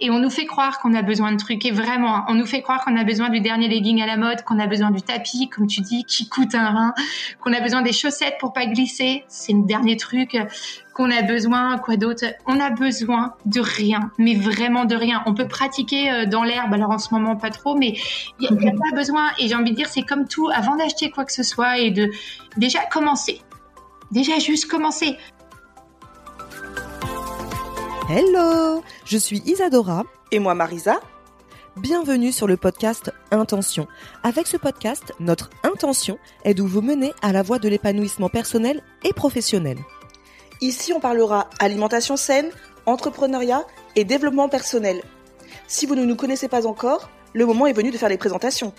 Et on nous fait croire qu'on a besoin de trucs. Et vraiment, on nous fait croire qu'on a besoin du dernier legging à la mode, qu'on a besoin du tapis, comme tu dis, qui coûte un rein, qu'on a besoin des chaussettes pour pas glisser. C'est le dernier truc. Qu'on a besoin, quoi d'autre On a besoin de rien, mais vraiment de rien. On peut pratiquer euh, dans l'herbe, alors en ce moment pas trop, mais il n'y a, pas besoin. Et j'ai envie de dire, c'est comme tout, avant d'acheter quoi que ce soit et de déjà commencer. Déjà juste commencer. Hello, je suis Isadora. Et moi Marisa. Bienvenue sur le podcast Intention. Avec ce podcast, notre intention est de vous mener à la voie de l'épanouissement personnel et professionnel. Ici, on parlera alimentation saine, entrepreneuriat et développement personnel. Si vous ne nous connaissez pas encore, le moment est venu de faire les présentations.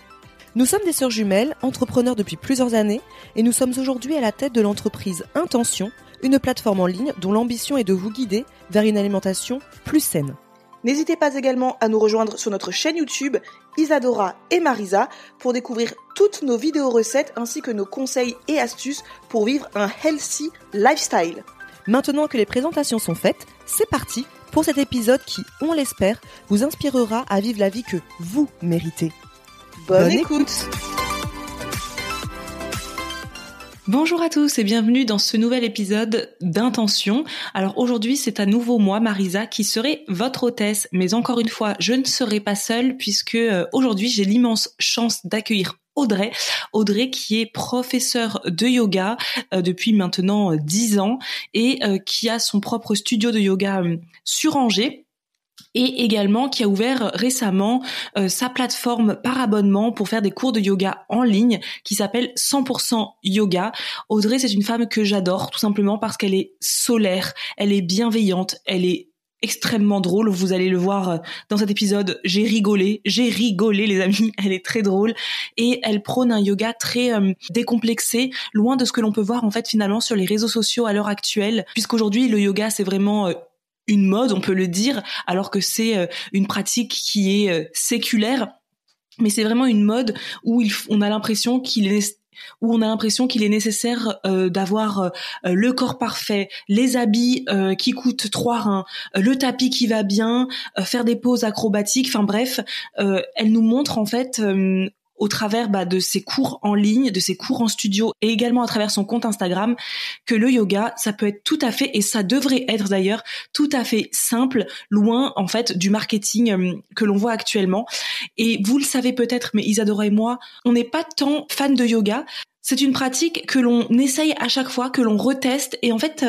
Nous sommes des sœurs jumelles, entrepreneurs depuis plusieurs années, et nous sommes aujourd'hui à la tête de l'entreprise Intention, une plateforme en ligne dont l'ambition est de vous guider vers une alimentation plus saine. N'hésitez pas également à nous rejoindre sur notre chaîne YouTube Isadora et Marisa pour découvrir toutes nos vidéos recettes ainsi que nos conseils et astuces pour vivre un healthy lifestyle. Maintenant que les présentations sont faites, c'est parti pour cet épisode qui, on l'espère, vous inspirera à vivre la vie que vous méritez. Bonne, écoute. Bonjour à tous et bienvenue dans ce nouvel épisode d'Intention. Alors aujourd'hui c'est à nouveau moi, Marisa, qui serai votre hôtesse, mais encore une fois, je ne serai pas seule puisque euh, aujourd'hui j'ai l'immense chance d'accueillir Audrey. Audrey qui est professeure de yoga euh, depuis maintenant euh, dix ans et qui a son propre studio de yoga sur Angers et également qui a ouvert récemment euh, sa plateforme par abonnement pour faire des cours de yoga en ligne qui s'appelle 100% Yoga. Audrey, c'est une femme que j'adore tout simplement parce qu'elle est solaire, elle est bienveillante, elle est extrêmement drôle. Vous allez le voir euh, dans cet épisode. J'ai rigolé, j'ai rigolé les amis. Elle est très drôle et elle prône un yoga très euh, décomplexé, loin de ce que l'on peut voir en fait finalement sur les réseaux sociaux à l'heure actuelle. Puisqu'aujourd'hui le yoga c'est vraiment une mode, on peut le dire, alors que c'est euh, une pratique qui est euh, séculaire. Mais c'est vraiment une mode où on a l'impression qu'il est où on a l'impression qu'il est nécessaire euh, d'avoir le corps parfait, les habits qui coûtent trois reins, le tapis qui va bien, faire des poses acrobatiques, enfin bref, elle nous montre en fait au travers bah, de ses cours en ligne, de ses cours en studio et également à travers son compte Instagram que le yoga, ça peut être tout à fait, et ça devrait être d'ailleurs, tout à fait simple, loin en fait du marketing euh, que l'on voit actuellement. Et vous le savez peut-être, mais Isadora et moi, on n'est pas tant fan de yoga. C'est une pratique que l'on essaye à chaque fois, que l'on reteste, et en fait,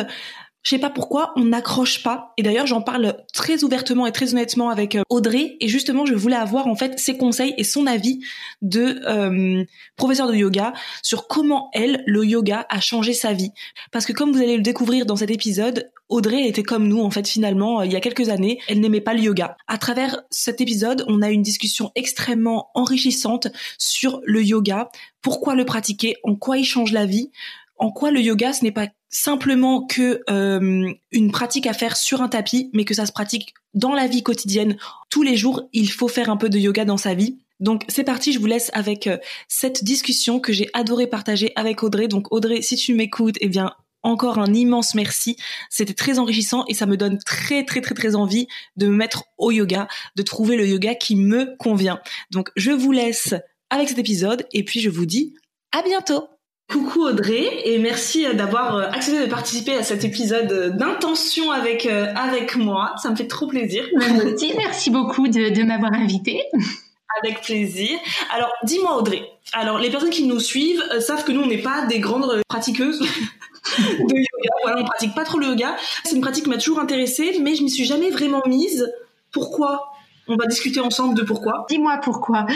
je sais pas pourquoi on n'accroche pas. Et d'ailleurs, j'en parle très ouvertement et très honnêtement avec euh, Audrey. Et justement, je voulais avoir en fait ses conseils et son avis de euh, professeur de yoga sur comment elle, le yoga, a changé sa vie. Parce que comme vous allez le découvrir dans cet épisode, Audrey était comme nous en fait finalement euh, il y a quelques années, elle n'aimait pas le yoga. À travers cet épisode, on a une discussion extrêmement enrichissante sur le yoga, pourquoi le pratiquer, en quoi il change la vie, en quoi le yoga ce n'est pas simplement que euh, une pratique à faire sur un tapis, mais que ça se pratique dans la vie quotidienne. Tous les jours, il faut faire un peu de yoga dans sa vie. Donc c'est parti, je vous laisse avec euh, cette discussion que j'ai adoré partager avec Audrey. Donc Audrey, si tu m'écoutes, eh bien encore un immense merci. C'était très enrichissant et ça me donne très très très très envie de me mettre au yoga, de trouver le yoga qui me convient. Donc je vous laisse avec cet épisode et puis je vous dis à bientôt. Coucou Audrey et merci euh, d'avoir euh, accepté de participer à cet épisode euh, d'intention avec avec moi. Ça me fait trop plaisir. merci beaucoup de, de m'avoir invitée. Avec plaisir. Alors, dis-moi Audrey. Alors, les personnes qui nous suivent savent que nous on n'est pas des grandes pratiqueuses de yoga. Voilà, on pratique pas trop le yoga. C'est une pratique qui m'a toujours intéressée, mais je m'y suis jamais vraiment mise. Pourquoi? On va discuter ensemble de pourquoi. Dis-moi pourquoi.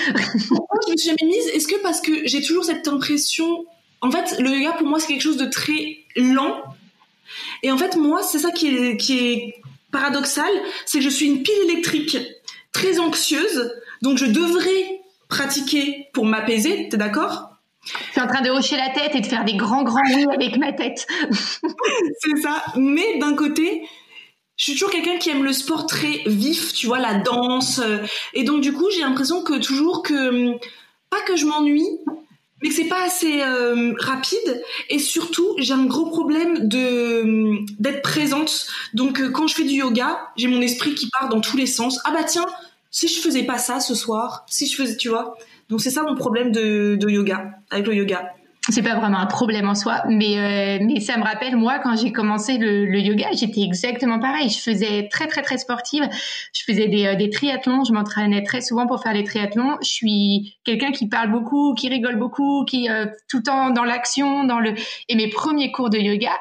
pourquoi je me suis jamais mise? Est-ce que parce que j'ai toujours cette impression en fait, le yoga pour moi c'est quelque chose de très lent. Et en fait, moi, c'est ça qui est, qui est paradoxal, c'est que je suis une pile électrique très anxieuse, donc je devrais pratiquer pour m'apaiser, t'es d'accord? Je suis en train de hocher la tête et de faire des grands grands oui avec ma tête. c'est ça. Mais d'un côté, je suis toujours quelqu'un qui aime le sport très vif, tu vois, la danse. Et donc du coup, j'ai l'impression que toujours que pas que je m'ennuie, mais que c'est pas assez euh, rapide. Et surtout, j'ai un gros problème de hum, d'être présente. Donc euh, quand je fais du yoga, j'ai mon esprit qui part dans tous les sens. Ah bah tiens, si je faisais pas ça ce soir, si je faisais, tu vois. Donc c'est ça mon problème de, de yoga, avec le yoga c'est pas vraiment un problème en soi, mais euh, mais ça me rappelle moi quand j'ai commencé le, le yoga, j'étais exactement pareil. Je faisais très très très sportive. Je faisais des, euh, des triathlons. Je m'entraînais très souvent pour faire des triathlons. Je suis quelqu'un qui parle beaucoup, qui rigole beaucoup, qui euh, tout le temps dans l'action, dans le. Et mes premiers cours de yoga,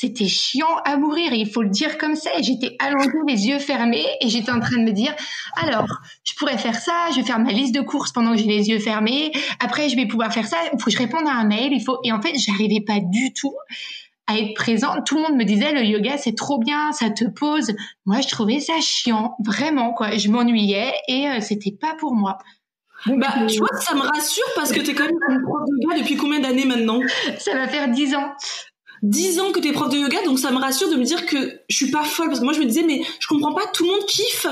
c'était chiant à mourir, il faut le dire comme ça. J'étais allongée, les yeux fermés, et j'étais en train de me dire, alors, je pourrais faire ça, je vais faire ma liste de courses pendant que j'ai les yeux fermés. Après, je vais pouvoir faire ça. Il faut que je réponde à un mail. Il faut. Et en fait, j'arrivais pas du tout à être présente. Tout le monde me disait, le yoga, c'est trop bien, ça te pose. Moi, je trouvais ça chiant, vraiment, quoi. Je m'ennuyais et euh, c'était pas pour moi. bah, tu vois, ça me rassure parce que tu es quand même une prof de yoga depuis combien d'années maintenant? Ça va faire dix ans. 10 ans que tu es prof de yoga, donc ça me rassure de me dire que je suis pas folle parce que moi je me disais mais je comprends pas, tout le monde kiffe.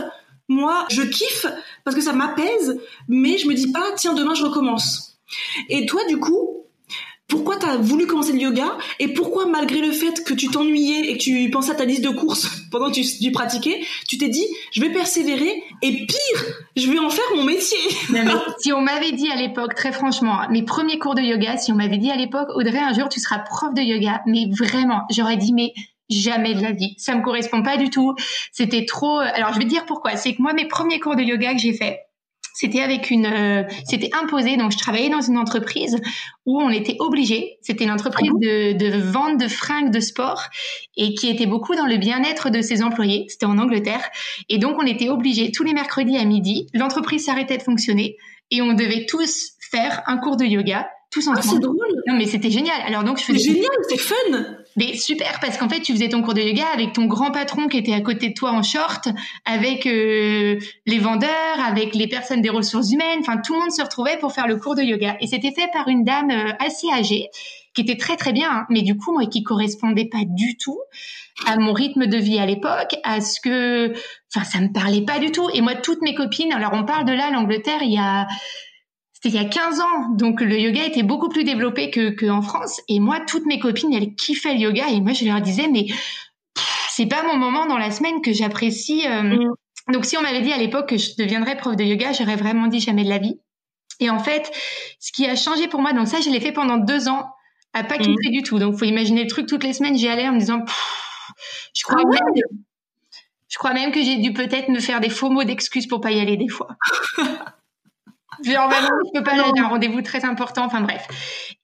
Moi, je kiffe parce que ça m'apaise, mais je me dis pas tiens demain je recommence. Et toi du coup, pourquoi tu as voulu commencer le yoga et pourquoi malgré le fait que tu t'ennuyais et que tu pensais à ta liste de courses pendant que tu, pratiquais, tu t'es dit je vais persévérer et pire, je vais en faire mon métier. si on m'avait dit à l'époque, très franchement, mes premiers cours de yoga, si on m'avait dit à l'époque, Audrey, un jour tu seras prof de yoga, mais vraiment, j'aurais dit mais jamais de la vie. Ça me correspond pas du tout. C'était trop. Alors je vais te dire pourquoi. C'est que moi, mes premiers cours de yoga que j'ai fait, c'était avec une, euh, c'était imposé. Donc, je travaillais dans une entreprise où on était obligé. C'était une entreprise de, de, vente de fringues de sport et qui était beaucoup dans le bien-être de ses employés. C'était en Angleterre. Et donc, on était obligé tous les mercredis à midi. L'entreprise s'arrêtait de fonctionner et on devait tous faire un cours de yoga tous ensemble. Ah, c'est drôle. Non, mais c'était génial. Alors donc, je faisais. Génial, c'est fun. Mais super, parce qu'en fait, tu faisais ton cours de yoga avec ton grand patron qui était à côté de toi en short, avec euh, les vendeurs, avec les personnes des ressources humaines. Enfin, tout le monde se retrouvait pour faire le cours de yoga. Et c'était fait par une dame euh, assez âgée, qui était très très bien, hein. mais du coup, moi, qui correspondait pas du tout à mon rythme de vie à l'époque, à ce que, enfin, ça me parlait pas du tout. Et moi, toutes mes copines, alors on parle de là, l'Angleterre, il y a c'était il y a 15 ans, donc le yoga était beaucoup plus développé que qu'en France. Et moi, toutes mes copines, elles kiffaient le yoga, et moi, je leur disais, mais c'est pas mon moment dans la semaine que j'apprécie. Euh. Mm. Donc, si on m'avait dit à l'époque que je deviendrais prof de yoga, j'aurais vraiment dit jamais de la vie. Et en fait, ce qui a changé pour moi, donc ça, je l'ai fait pendant deux ans, à pas kiffer mm. du tout. Donc, faut imaginer le truc toutes les semaines, j'y allais en me disant, je crois ah même, je crois même que j'ai dû peut-être me faire des faux mots d'excuses pour pas y aller des fois. Genre vraiment, je peux pas aller, un rendez-vous très important, enfin bref.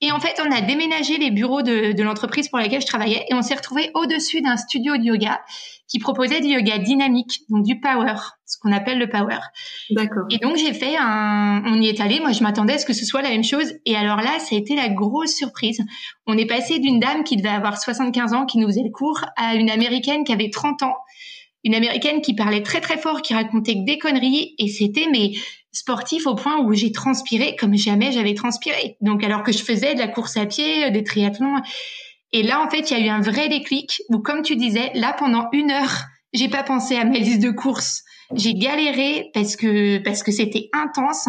Et en fait, on a déménagé les bureaux de, de l'entreprise pour laquelle je travaillais et on s'est retrouvé au-dessus d'un studio de yoga qui proposait du yoga dynamique, donc du power, ce qu'on appelle le power. D'accord. Et donc j'ai fait un, on y est allé, moi je m'attendais à ce que ce soit la même chose et alors là, ça a été la grosse surprise. On est passé d'une dame qui devait avoir 75 ans qui nous faisait le cours à une américaine qui avait 30 ans une américaine qui parlait très très fort, qui racontait que des conneries, et c'était mais sportif au point où j'ai transpiré comme jamais j'avais transpiré. Donc alors que je faisais de la course à pied, des triathlons, et là en fait il y a eu un vrai déclic où comme tu disais, là pendant une heure, j'ai pas pensé à ma liste de courses. J'ai galéré parce que parce que c'était intense.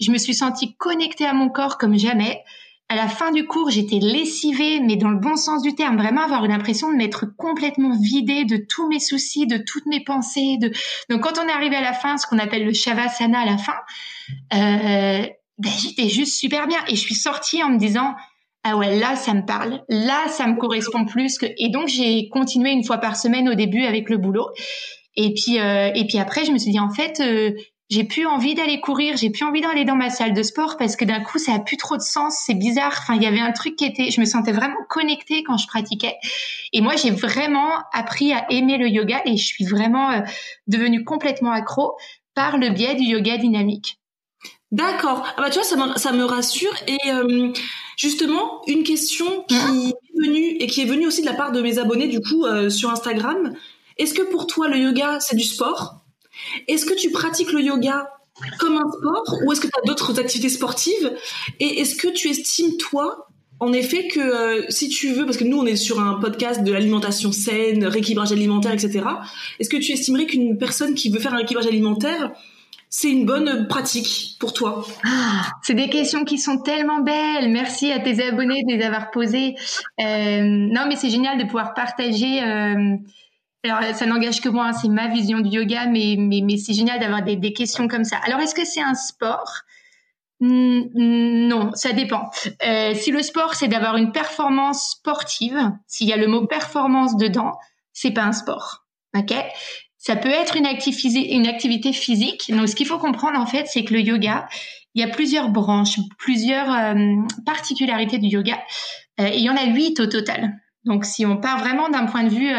Je me suis sentie connectée à mon corps comme jamais à la fin du cours, j'étais lessivée, mais dans le bon sens du terme, vraiment avoir l'impression de m'être complètement vidée de tous mes soucis, de toutes mes pensées. De... Donc quand on est arrivé à la fin, ce qu'on appelle le shavasana à la fin, euh, ben, j'étais juste super bien et je suis sortie en me disant ah ouais là ça me parle, là ça me correspond plus que et donc j'ai continué une fois par semaine au début avec le boulot et puis euh, et puis après je me suis dit en fait euh, j'ai plus envie d'aller courir, j'ai plus envie d'aller dans ma salle de sport parce que d'un coup ça a plus trop de sens, c'est bizarre. Enfin, il y avait un truc qui était, je me sentais vraiment connectée quand je pratiquais. Et moi, j'ai vraiment appris à aimer le yoga et je suis vraiment euh, devenue complètement accro par le biais du yoga dynamique. D'accord. Ah bah tu vois, ça me, ça me rassure. Et euh, justement, une question qui est venue et qui est venue aussi de la part de mes abonnés du coup euh, sur Instagram. Est-ce que pour toi le yoga c'est du sport? Est-ce que tu pratiques le yoga comme un sport ou est-ce que tu as d'autres activités sportives Et est-ce que tu estimes toi en effet que euh, si tu veux, parce que nous on est sur un podcast de l'alimentation saine, rééquilibrage alimentaire, etc. Est-ce que tu estimerais qu'une personne qui veut faire un rééquilibrage alimentaire c'est une bonne pratique pour toi? Ah, C'est des questions qui sont tellement belles. Merci à tes abonnés de les avoir posées. Euh, non, mais c'est génial de pouvoir partager. Euh, alors, ça n'engage que moi, hein, c'est ma vision du yoga, mais, mais, c'est génial d'avoir des, questions comme ça. Alors, est-ce que c'est un sport? Non, ça dépend. Euh, si le sport, c'est d'avoir une performance sportive, s'il y a le mot performance dedans, c'est pas un sport. Ok? Ça peut être une, activité physique. Donc, ce qu'il faut comprendre, en fait, c'est que le yoga, il y a plusieurs branches, plusieurs euh, particularités du yoga. Euh, il y en a huit au total. Donc, si on part vraiment d'un point de vue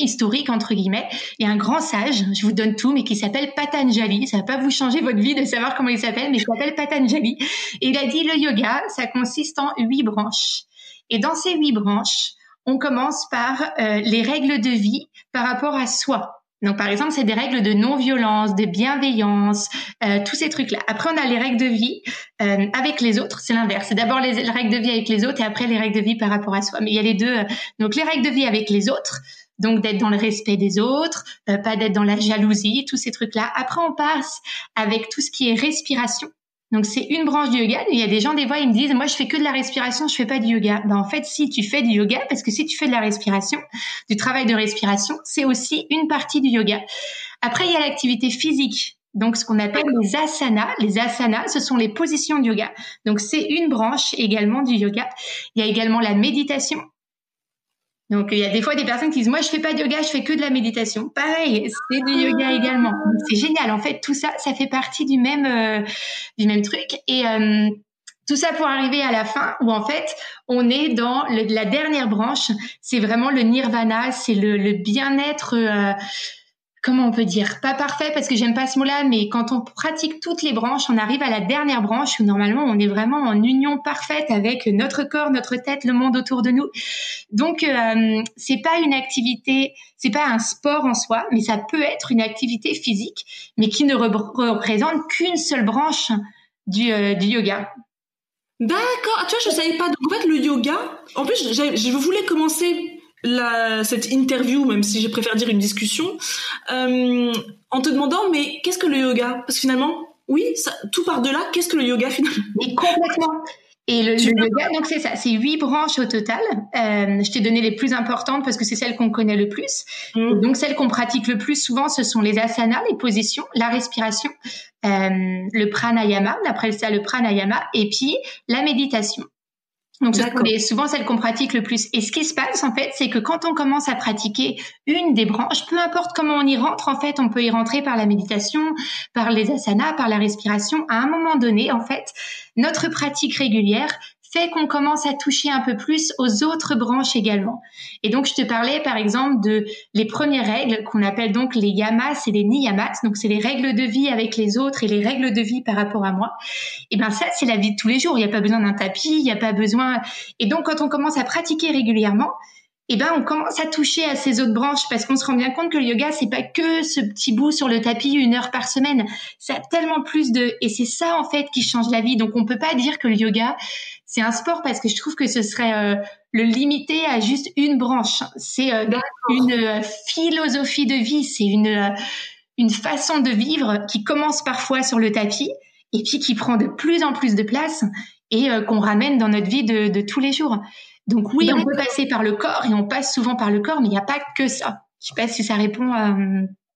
historique, entre guillemets, a un grand sage, je vous donne tout, mais qui s'appelle Patanjali. Ça va pas vous changer votre vie de savoir comment il s'appelle, mais il s'appelle Patanjali. Et il a dit, le yoga, ça consiste en huit branches. Et dans ces huit branches, on commence par euh, les règles de vie par rapport à soi. Donc, par exemple, c'est des règles de non-violence, de bienveillance, euh, tous ces trucs-là. Après, on a les règles de vie euh, avec les autres. C'est l'inverse. C'est d'abord les, règles de vie avec les autres et après les règles de vie par rapport à soi. Mais il y a les deux. donc, les règles de vie avec les autres. Donc, d'être dans le respect des autres, pas d'être dans la jalousie, tous ces trucs-là. Après, on passe avec tout ce qui est respiration. Donc c'est une branche du yoga. Il y a des gens des fois ils me disent moi je fais que de la respiration, je fais pas du yoga. Ben en fait si tu fais du yoga parce que si tu fais de la respiration, du travail de respiration, c'est aussi une partie du yoga. Après il y a l'activité physique. Donc ce qu'on appelle les asanas. Les asanas, ce sont les positions du yoga. Donc c'est une branche également du yoga. Il y a également la méditation. Donc il y a des fois des personnes qui disent moi je fais pas de yoga, je fais que de la méditation. Pareil, c'est du yoga également. C'est génial. En fait, tout ça, ça fait partie du même euh, du même truc et euh, tout ça pour arriver à la fin où en fait on est dans la dernière branche. C'est vraiment le nirvana, c'est le, le bien-être. Euh, comment on peut dire pas parfait parce que j'aime pas ce mot-là mais quand on pratique toutes les branches on arrive à la dernière branche où normalement on est vraiment en union parfaite avec notre corps notre tête le monde autour de nous donc euh, c'est pas une activité c'est pas un sport en soi mais ça peut être une activité physique mais qui ne représente qu'une seule branche du, euh, du yoga D'accord. Ah, tu vois, je savais pas. Donc, en fait, le yoga, en plus, je voulais commencer la, cette interview, même si je préfère dire une discussion, euh, en te demandant mais qu'est-ce que le yoga? Parce que finalement, oui, ça, tout par delà, qu'est-ce que le yoga finalement? Et complètement. Et le, yoga, donc c'est ça, c'est huit branches au total. Euh, je t'ai donné les plus importantes parce que c'est celles qu'on connaît le plus. Mm. Donc celles qu'on pratique le plus souvent, ce sont les asanas, les positions, la respiration, euh, le pranayama, on appelle ça le pranayama, et puis la méditation. Donc, c'est souvent celle qu'on pratique le plus. Et ce qui se passe, en fait, c'est que quand on commence à pratiquer une des branches, peu importe comment on y rentre, en fait, on peut y rentrer par la méditation, par les asanas, par la respiration. À un moment donné, en fait, notre pratique régulière fait qu'on commence à toucher un peu plus aux autres branches également. Et donc, je te parlais, par exemple, de les premières règles qu'on appelle donc les yamas et les niyamas. Donc, c'est les règles de vie avec les autres et les règles de vie par rapport à moi. Et ben, ça, c'est la vie de tous les jours. Il n'y a pas besoin d'un tapis, il n'y a pas besoin. Et donc, quand on commence à pratiquer régulièrement, eh ben, on commence à toucher à ces autres branches parce qu'on se rend bien compte que le yoga, c'est pas que ce petit bout sur le tapis une heure par semaine. Ça a tellement plus de, et c'est ça, en fait, qui change la vie. Donc, on peut pas dire que le yoga, c'est un sport parce que je trouve que ce serait euh, le limiter à juste une branche. C'est euh, une euh, philosophie de vie, c'est une une façon de vivre qui commence parfois sur le tapis et puis qui prend de plus en plus de place et qu'on ramène dans notre vie de, de, tous les jours. Donc oui, on peut passer par le corps et on passe souvent par le corps, mais il n'y a pas que ça. Je sais pas si ça répond à,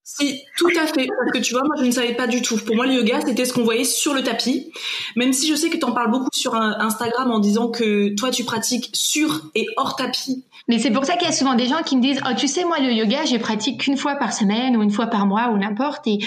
si, tout à fait. Parce que tu vois, moi, je ne savais pas du tout. Pour moi, le yoga, c'était ce qu'on voyait sur le tapis. Même si je sais que tu en parles beaucoup sur Instagram en disant que toi, tu pratiques sur et hors tapis. Mais c'est pour ça qu'il y a souvent des gens qui me disent, oh, tu sais, moi, le yoga, je pratique qu'une fois par semaine ou une fois par mois ou n'importe. Et,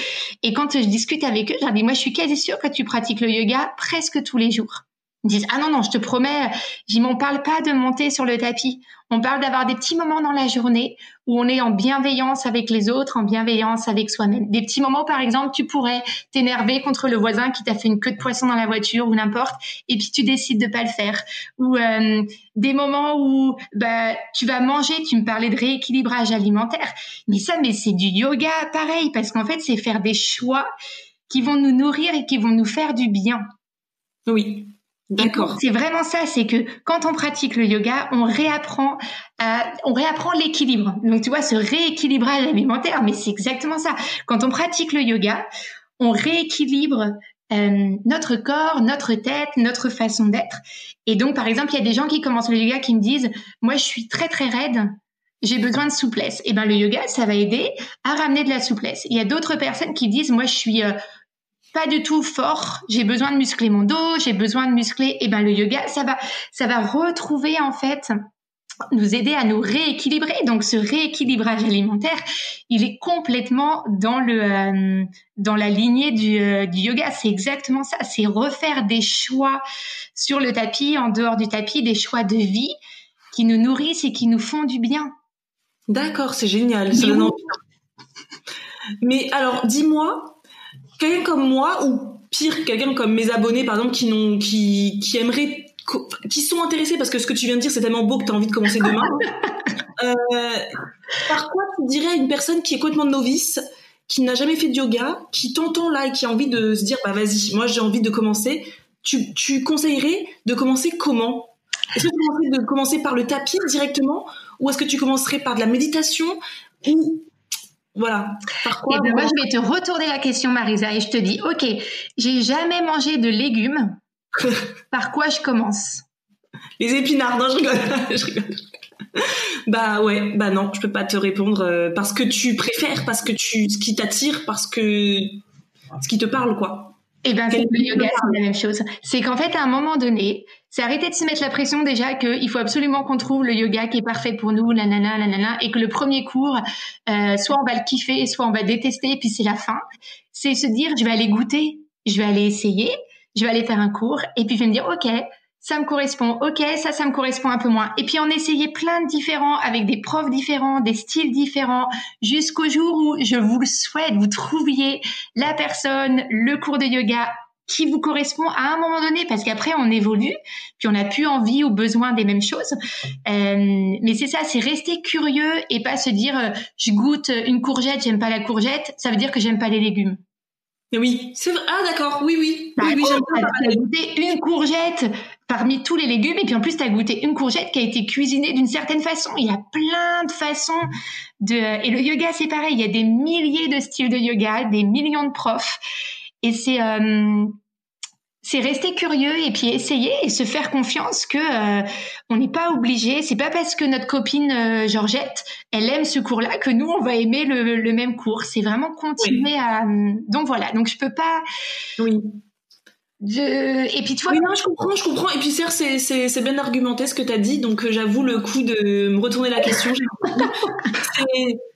et quand je discute avec eux, je leur dis, moi, je suis quasi sûre que tu pratiques le yoga presque tous les jours. Disent ah non non je te promets, j'y m'en parle pas de monter sur le tapis. On parle d'avoir des petits moments dans la journée où on est en bienveillance avec les autres, en bienveillance avec soi-même. Des petits moments par exemple, tu pourrais t'énerver contre le voisin qui t'a fait une queue de poisson dans la voiture ou n'importe, et puis tu décides de pas le faire. Ou euh, des moments où bah tu vas manger, tu me parlais de rééquilibrage alimentaire, mais ça mais c'est du yoga pareil parce qu'en fait c'est faire des choix qui vont nous nourrir et qui vont nous faire du bien. Oui. D'accord. C'est vraiment ça, c'est que quand on pratique le yoga, on réapprend, on réapprend l'équilibre. Donc tu vois, ce rééquilibrage alimentaire, mais c'est exactement ça. Quand on pratique le yoga, on rééquilibre euh, notre corps, notre tête, notre façon d'être. Et donc, par exemple, il y a des gens qui commencent le yoga qui me disent, moi, je suis très très raide. J'ai besoin de souplesse. Et ben le yoga, ça va aider à ramener de la souplesse. Il y a d'autres personnes qui disent, moi, je suis euh, pas du tout fort, j'ai besoin de muscler mon dos, j'ai besoin de muscler, et ben le yoga, ça va, ça va retrouver en fait nous aider à nous rééquilibrer. Donc ce rééquilibrage alimentaire, il est complètement dans le euh, dans la lignée du, euh, du yoga. C'est exactement ça. C'est refaire des choix sur le tapis, en dehors du tapis, des choix de vie qui nous nourrissent et qui nous font du bien. D'accord, c'est génial. Mais alors, dis-moi, quelqu'un comme moi ou pire quelqu'un comme mes abonnés par exemple qui n'ont qui qui aimeraient qui sont intéressés parce que ce que tu viens de dire c'est tellement beau que tu as envie de commencer demain. euh, par quoi tu dirais à une personne qui est complètement novice, qui n'a jamais fait de yoga, qui t'entend là et qui a envie de se dire bah vas-y, moi j'ai envie de commencer, tu, tu conseillerais de commencer comment? Est-ce que tu conseillerais de commencer par le tapis directement ou est-ce que tu commencerais par de la méditation ou voilà. Par quoi, eh ben, moi, je vais te retourner la question, Marisa, et je te dis, ok, j'ai jamais mangé de légumes. Par quoi je commence? Les épinards. Non, je rigole. je rigole. Bah ouais, bah non, je peux pas te répondre euh, parce que tu préfères, parce que tu, ce qui t'attire, parce que ce qui te parle, quoi. Eh ben, c'est le yoga, c'est la même chose. C'est qu'en fait, à un moment donné, c'est arrêter de se mettre la pression déjà qu'il faut absolument qu'on trouve le yoga qui est parfait pour nous, la nana, la nana, et que le premier cours, euh, soit on va le kiffer, soit on va détester, et puis c'est la fin. C'est se dire, je vais aller goûter, je vais aller essayer, je vais aller faire un cours, et puis je vais me dire, ok, ça me correspond, ok, ça, ça me correspond un peu moins. Et puis on essayait plein de différents, avec des profs différents, des styles différents, jusqu'au jour où je vous le souhaite, vous trouviez la personne, le cours de yoga qui vous correspond à un moment donné, parce qu'après on évolue, puis on n'a plus envie ou besoin des mêmes choses. Euh, mais c'est ça, c'est rester curieux et pas se dire euh, je goûte une courgette, j'aime pas la courgette, ça veut dire que j'aime pas les légumes. Oui, c'est vrai. Ah d'accord, oui, oui. Bah, oui, oui j'aime goûté une courgette parmi tous les légumes, et puis en plus, tu as goûté une courgette qui a été cuisinée d'une certaine façon. Il y a plein de façons de... Et le yoga, c'est pareil, il y a des milliers de styles de yoga, des millions de profs. Et c'est euh, c'est rester curieux et puis essayer et se faire confiance que euh, on n'est pas obligé. C'est pas parce que notre copine euh, Georgette elle aime ce cours-là que nous on va aimer le, le même cours. C'est vraiment continuer à. Donc voilà. Donc je peux pas. Oui. Et puis toi, oui, non, je comprends, je comprends. Et puis certes, c'est c'est c'est bien argumenté ce que tu as dit, donc euh, j'avoue le coup de me retourner la question.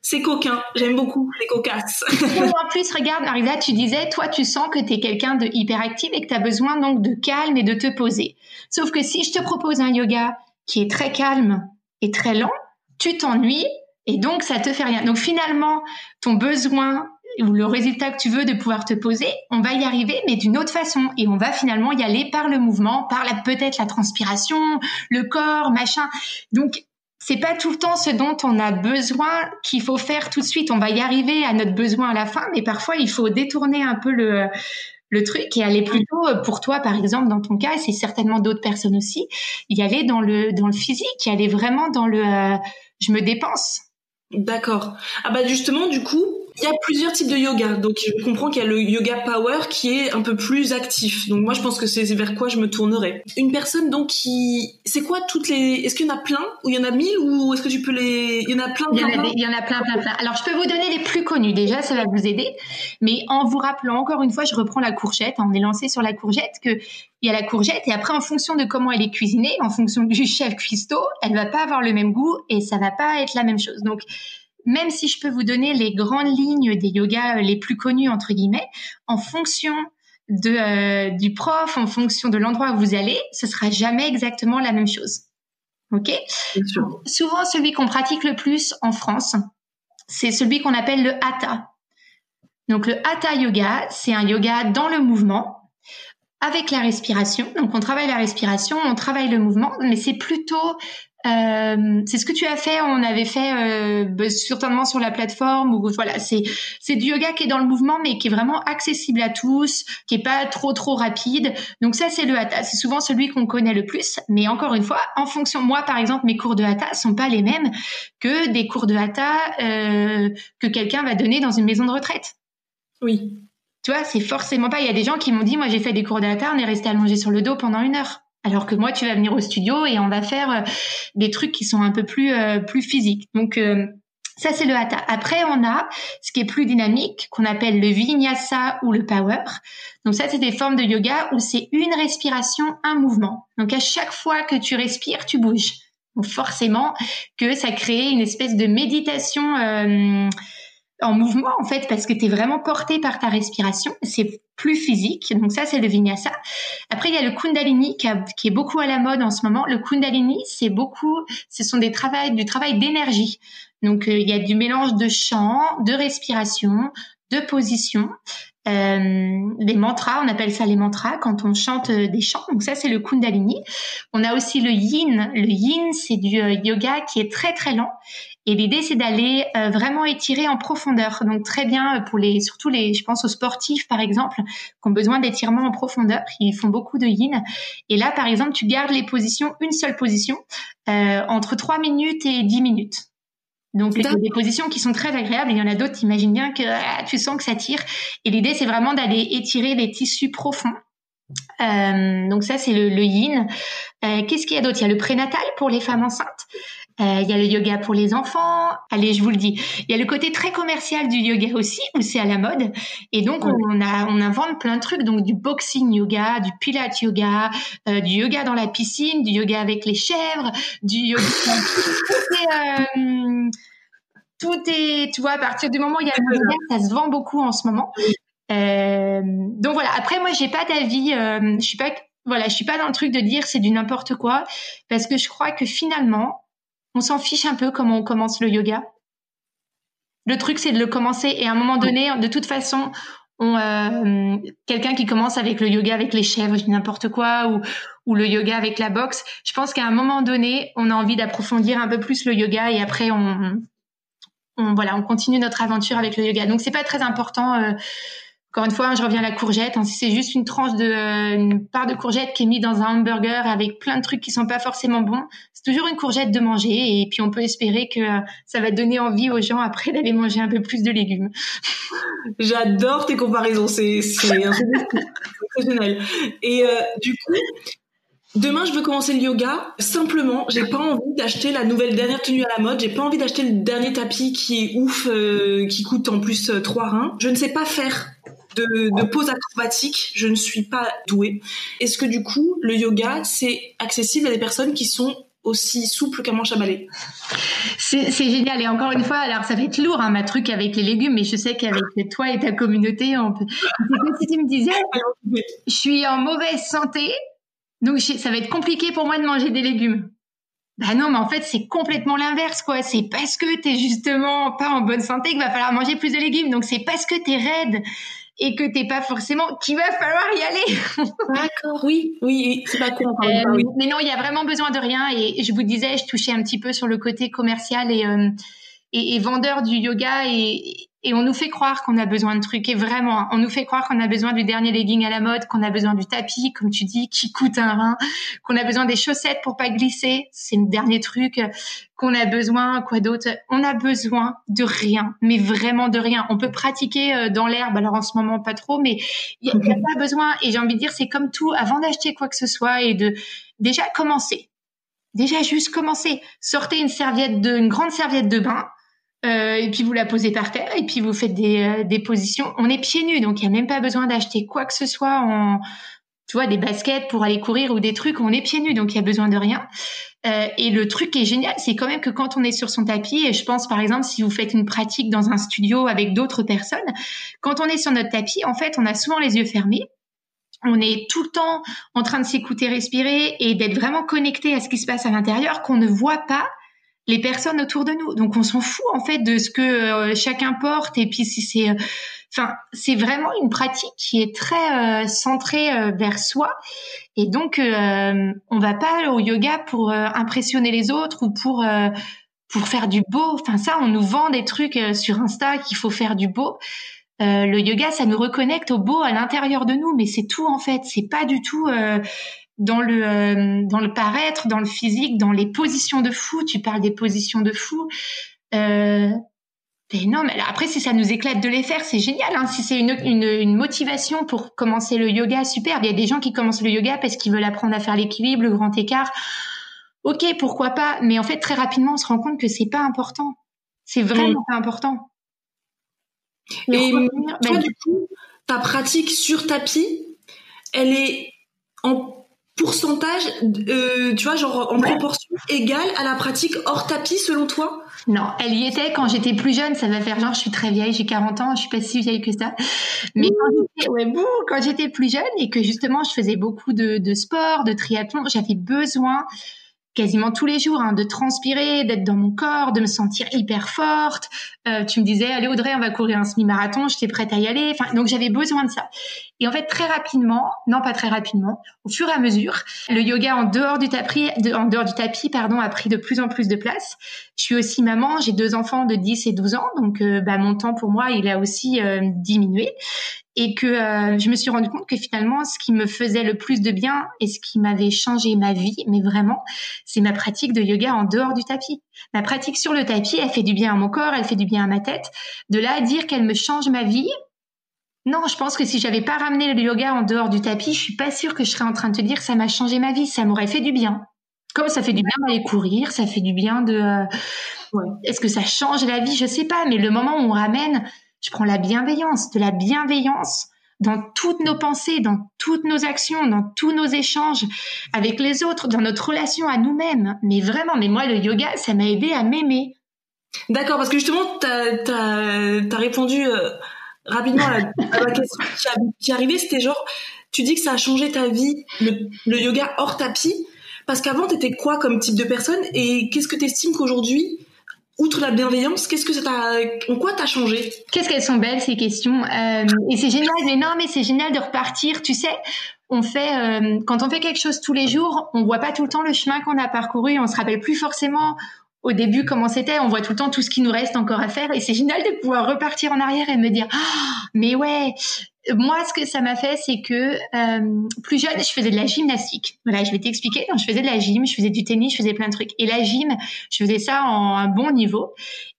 c'est coquin, j'aime beaucoup les cocasses. en plus, regarde, Marisa, tu disais, toi, tu sens que tu es quelqu'un de hyperactif et que tu as besoin donc de calme et de te poser. Sauf que si je te propose un yoga qui est très calme et très lent, tu t'ennuies et donc ça te fait rien. Donc finalement, ton besoin ou le résultat que tu veux de pouvoir te poser, on va y arriver, mais d'une autre façon. Et on va finalement y aller par le mouvement, par la peut-être la transpiration, le corps, machin. Donc c'est pas tout le temps ce dont on a besoin qu'il faut faire tout de suite. On va y arriver à notre besoin à la fin, mais parfois il faut détourner un peu le le truc et aller plutôt pour toi par exemple dans ton cas et c'est certainement d'autres personnes aussi y aller dans le dans le physique y aller vraiment dans le euh, je me dépense d'accord ah bah justement du coup il y a plusieurs types de yoga. Donc, je comprends qu'il y a le yoga power qui est un peu plus actif. Donc, moi, je pense que c'est vers quoi je me tournerais. Une personne, donc, qui, c'est quoi toutes les, est-ce qu'il y en a plein ou il y en a mille ou est-ce que tu peux les, il y en a plein, il y en a, il y en a plein, plein, plein. Alors, je peux vous donner les plus connus. Déjà, ça va vous aider. Mais en vous rappelant encore une fois, je reprends la courgette. On est lancé sur la courgette que il y a la courgette et après, en fonction de comment elle est cuisinée, en fonction du chef cuistot, elle va pas avoir le même goût et ça va pas être la même chose. Donc, même si je peux vous donner les grandes lignes des yogas euh, les plus connus, entre guillemets, en fonction de, du prof, en fonction de l'endroit où vous allez, ce sera jamais exactement la même chose. Ok? Souvent, celui qu'on pratique le plus en France, c'est celui qu'on appelle le hatha. Donc le hatha yoga, c'est un yoga dans le mouvement avec la respiration. Donc on travaille la respiration, on travaille le mouvement, mais c'est plutôt euh, c'est ce que tu as fait. On avait fait euh, bah, certainement sur la plateforme. Ou voilà, c'est c'est du yoga qui est dans le mouvement, mais qui est vraiment accessible à tous, qui est pas trop trop rapide. Donc ça, c'est le hatha. C'est souvent celui qu'on connaît le plus. Mais encore une fois, en fonction, moi par exemple, mes cours de hatha sont pas les mêmes que des cours de hatha euh, que quelqu'un va donner dans une maison de retraite. Oui. Tu vois, c'est forcément pas. Il y a des gens qui m'ont dit, moi j'ai fait des cours de hatha, on est resté allongé sur le dos pendant une heure. Alors que moi, tu vas venir au studio et on va faire euh, des trucs qui sont un peu plus euh, plus physiques. Donc euh, ça, c'est le hatha. Après, on a ce qui est plus dynamique, qu'on appelle le vinyasa ou le power. Donc ça, c'est des formes de yoga où c'est une respiration, un mouvement. Donc à chaque fois que tu respires, tu bouges. Donc forcément que ça crée une espèce de méditation en mouvement en fait parce que tu es vraiment porté par ta respiration. C'est plus physique. Donc ça, c'est le vinyasa. Après, il y a le kundalini qui, est beaucoup à la mode en ce moment. Le kundalini, c'est beaucoup, ce sont des travails, du travail d'énergie. Donc euh, il y a du mélange de chant, de respiration, de position. Euh, les mantras, on appelle ça les mantras quand on chante euh, des chants. Donc ça, c'est le Kundalini. On a aussi le Yin. Le Yin, c'est du euh, yoga qui est très très lent et l'idée, c'est d'aller euh, vraiment étirer en profondeur. Donc très bien euh, pour les, surtout les, je pense aux sportifs par exemple, qui ont besoin d'étirement en profondeur. Ils font beaucoup de yin. Et là, par exemple, tu gardes les positions, une seule position, euh, entre 3 minutes et 10 minutes. Donc il y a des positions qui sont très agréables. Il y en a d'autres, imagine bien que ah, tu sens que ça tire. Et l'idée, c'est vraiment d'aller étirer les tissus profonds. Euh, donc ça, c'est le, le yin. Euh, Qu'est-ce qu'il y a d'autre? Il y a le prénatal pour les femmes enceintes. Euh, il y a le yoga pour les enfants. Allez, je vous le dis. Il y a le côté très commercial du yoga aussi, où c'est à la mode. Et donc, on, a, on invente plein de trucs. Donc, du boxing yoga, du pilates yoga, euh, du yoga dans la piscine, du yoga avec les chèvres, du yoga... Euh, tout est, tu vois, à partir du moment où il y a le yoga, ça se vend beaucoup en ce moment. Euh, donc voilà. Après, moi, j'ai pas d'avis. Euh, je suis pas, voilà, je suis pas dans le truc de dire c'est du n'importe quoi, parce que je crois que finalement, on s'en fiche un peu comment on commence le yoga. Le truc, c'est de le commencer et à un moment donné, de toute façon, on, euh, quelqu'un qui commence avec le yoga avec les chèvres, n'importe quoi, ou, le yoga avec la boxe, je pense qu'à un moment donné, on a envie d'approfondir un peu plus le yoga et après on, on, voilà, on continue notre aventure avec le yoga. Donc c'est pas très important. Euh, encore une fois, je reviens à la courgette. Hein, si c'est juste une tranche de euh, une part de courgette qui est mise dans un hamburger avec plein de trucs qui sont pas forcément bons, c'est toujours une courgette de manger. Et puis on peut espérer que euh, ça va donner envie aux gens après d'aller manger un peu plus de légumes. J'adore tes comparaisons, c'est génial. Et euh, du coup, Demain, je veux commencer le yoga. Simplement, j'ai pas envie d'acheter la nouvelle dernière tenue à la mode. J'ai pas envie d'acheter le dernier tapis qui est ouf, qui coûte en plus trois reins. Je ne sais pas faire de, pose acrobatique, je ne suis pas douée. Est-ce que du coup, le yoga, c'est accessible à des personnes qui sont aussi souples qu'un manche à balai? C'est génial. Et encore une fois, alors ça va être lourd, hein, ma truc avec les légumes, mais je sais qu'avec toi et ta communauté, on peut... si tu me disais, je suis en mauvaise santé, donc ça va être compliqué pour moi de manger des légumes. Bah non, mais en fait, c'est complètement l'inverse, quoi. C'est parce que t'es justement pas en bonne santé qu'il va falloir manger plus de légumes. Donc, c'est parce que t'es raide et que t'es pas forcément qu'il va falloir y aller. D'accord, oui, oui, c'est pas con. Euh, mais non, il y a vraiment besoin de rien. Et je vous disais, je touchais un petit peu sur le côté commercial et, euh, et, et vendeur du yoga et, et on nous fait croire qu'on a besoin de trucs. Et vraiment on nous fait croire qu'on a besoin du dernier legging à la mode qu'on a besoin du tapis comme tu dis qui coûte un rein qu'on a besoin des chaussettes pour pas glisser. C'est le dernier truc. Qu'on a besoin quoi d'autre? On a besoin de rien. Mais vraiment de rien. On peut pratiquer euh, dans l'herbe. Alors en ce moment pas trop mais il n'y a, pas besoin. Et j'ai envie de dire c'est comme tout. Avant d'acheter quoi que ce soit et de déjà commencer. Déjà juste commencer. Sortez une serviette de une grande serviette de bain euh, et puis vous la posez par terre et puis vous faites des, euh, des positions. On est pieds nus, donc il n'y a même pas besoin d'acheter quoi que ce soit en, tu vois, des baskets pour aller courir ou des trucs. On est pieds nus, donc il y a besoin de rien. Euh, et le truc qui est génial, c'est quand même que quand on est sur son tapis, et je pense par exemple si vous faites une pratique dans un studio avec d'autres personnes, quand on est sur notre tapis, en fait, on a souvent les yeux fermés on est tout le temps en train de s'écouter respirer et d'être vraiment connecté à ce qui se passe à l'intérieur qu'on ne voit pas les personnes autour de nous. Donc on s'en fout en fait de ce que euh, chacun porte et puis si c'est euh, enfin c'est vraiment une pratique qui est très euh, centrée vers soi et donc on va pas au yoga pour impressionner les autres ou pour pour faire du beau. Enfin ça on nous vend des trucs sur Insta qu'il faut faire du beau. le yoga, ça nous reconnecte au beau à l'intérieur de nous, mais c'est tout en fait. C'est pas du tout dans le euh, dans le paraître, dans le physique, dans les positions de fou. Tu parles des positions de fou. Euh, non, mais après, si ça nous éclate de les faire, c'est génial. Hein. Si c'est une, une, une, motivation pour commencer le yoga, super. Il y a des gens qui commencent le yoga parce qu'ils veulent apprendre à faire l'équilibre, le grand écart. Ok, pourquoi pas. Mais en fait, très rapidement, on se rend compte que c'est pas important. C'est vraiment pas important. Mais toi, du coup, ta pratique sur tapis, elle est en pourcentage, euh, tu vois, genre en proportion égale à la pratique hors tapis selon toi? Non, elle y était quand j'étais plus jeune. Ça va faire genre, je suis très vieille, j'ai 40 ans, je suis pas si vieille que ça. Mais quand j'étais, plus jeune et que justement je faisais beaucoup de, de sport, de triathlon, j'avais besoin quasiment tous les jours, hein, de transpirer, d'être dans mon corps, de me sentir hyper forte. Euh, tu me disais, allez Audrey, on va courir un semi-marathon, j'étais prête à y aller. Enfin, donc j'avais besoin de ça. Et en fait, très rapidement, non pas très rapidement, au fur et à mesure, le yoga en dehors du tapis, pardon, a pris de plus en plus de place. Je suis aussi maman, j'ai deux enfants de 10 et 12 ans, donc euh, bah, mon temps pour moi, il a aussi euh, diminué. Et que euh, je me suis rendu compte que finalement ce qui me faisait le plus de bien et ce qui m'avait changé ma vie mais vraiment c'est ma pratique de yoga en dehors du tapis. Ma pratique sur le tapis elle fait du bien à mon corps elle fait du bien à ma tête. De là à dire qu'elle me change ma vie non, je pense que si j'avais pas ramené le yoga en dehors du tapis, je suis pas sûre que je serais en train de te dire que ça m'a changé ma vie. Ça m'aurait fait du bien. Comme ça fait du bien d'aller courir, ça fait du bien de. Euh, est-ce que ça change la vie? Je sais pas, mais le moment où on ramène je prends la bienveillance, de la bienveillance dans toutes nos pensées, dans toutes nos actions, dans tous nos échanges avec les autres, dans notre relation à nous-mêmes. Mais vraiment, mais moi, le yoga, ça m'a aidé à m'aimer. D'accord, parce que justement, tu as, répondu euh, rapidement à la, question qui, arrivait, c'était genre, tu dis que ça a changé ta vie, le, yoga hors tapis, parce qu'avant, tu étais quoi comme type de personne, et qu'est-ce que tu estimes qu'aujourd'hui, outre la bienveillance, qu'est-ce que ça en quoi t'as changé? Qu'est-ce qu'elles sont belles ces questions? Euh, Et c'est génial, mais non, mais c'est génial de repartir. Tu sais, on fait euh, quand on fait quelque chose tous les jours, on voit pas tout le temps le chemin qu'on a parcouru, on se rappelle plus forcément au début comment c'était, on voit tout le temps tout ce qui nous reste encore à faire et c'est génial de pouvoir repartir en arrière et me dire ah, mais ouais. Moi ce que ça m'a fait c'est que euh, plus jeune je faisais de la gymnastique. Voilà je vais t'expliquer. Je faisais de la gym je faisais du tennis je faisais plein de trucs. Et la gym je faisais ça en un bon niveau.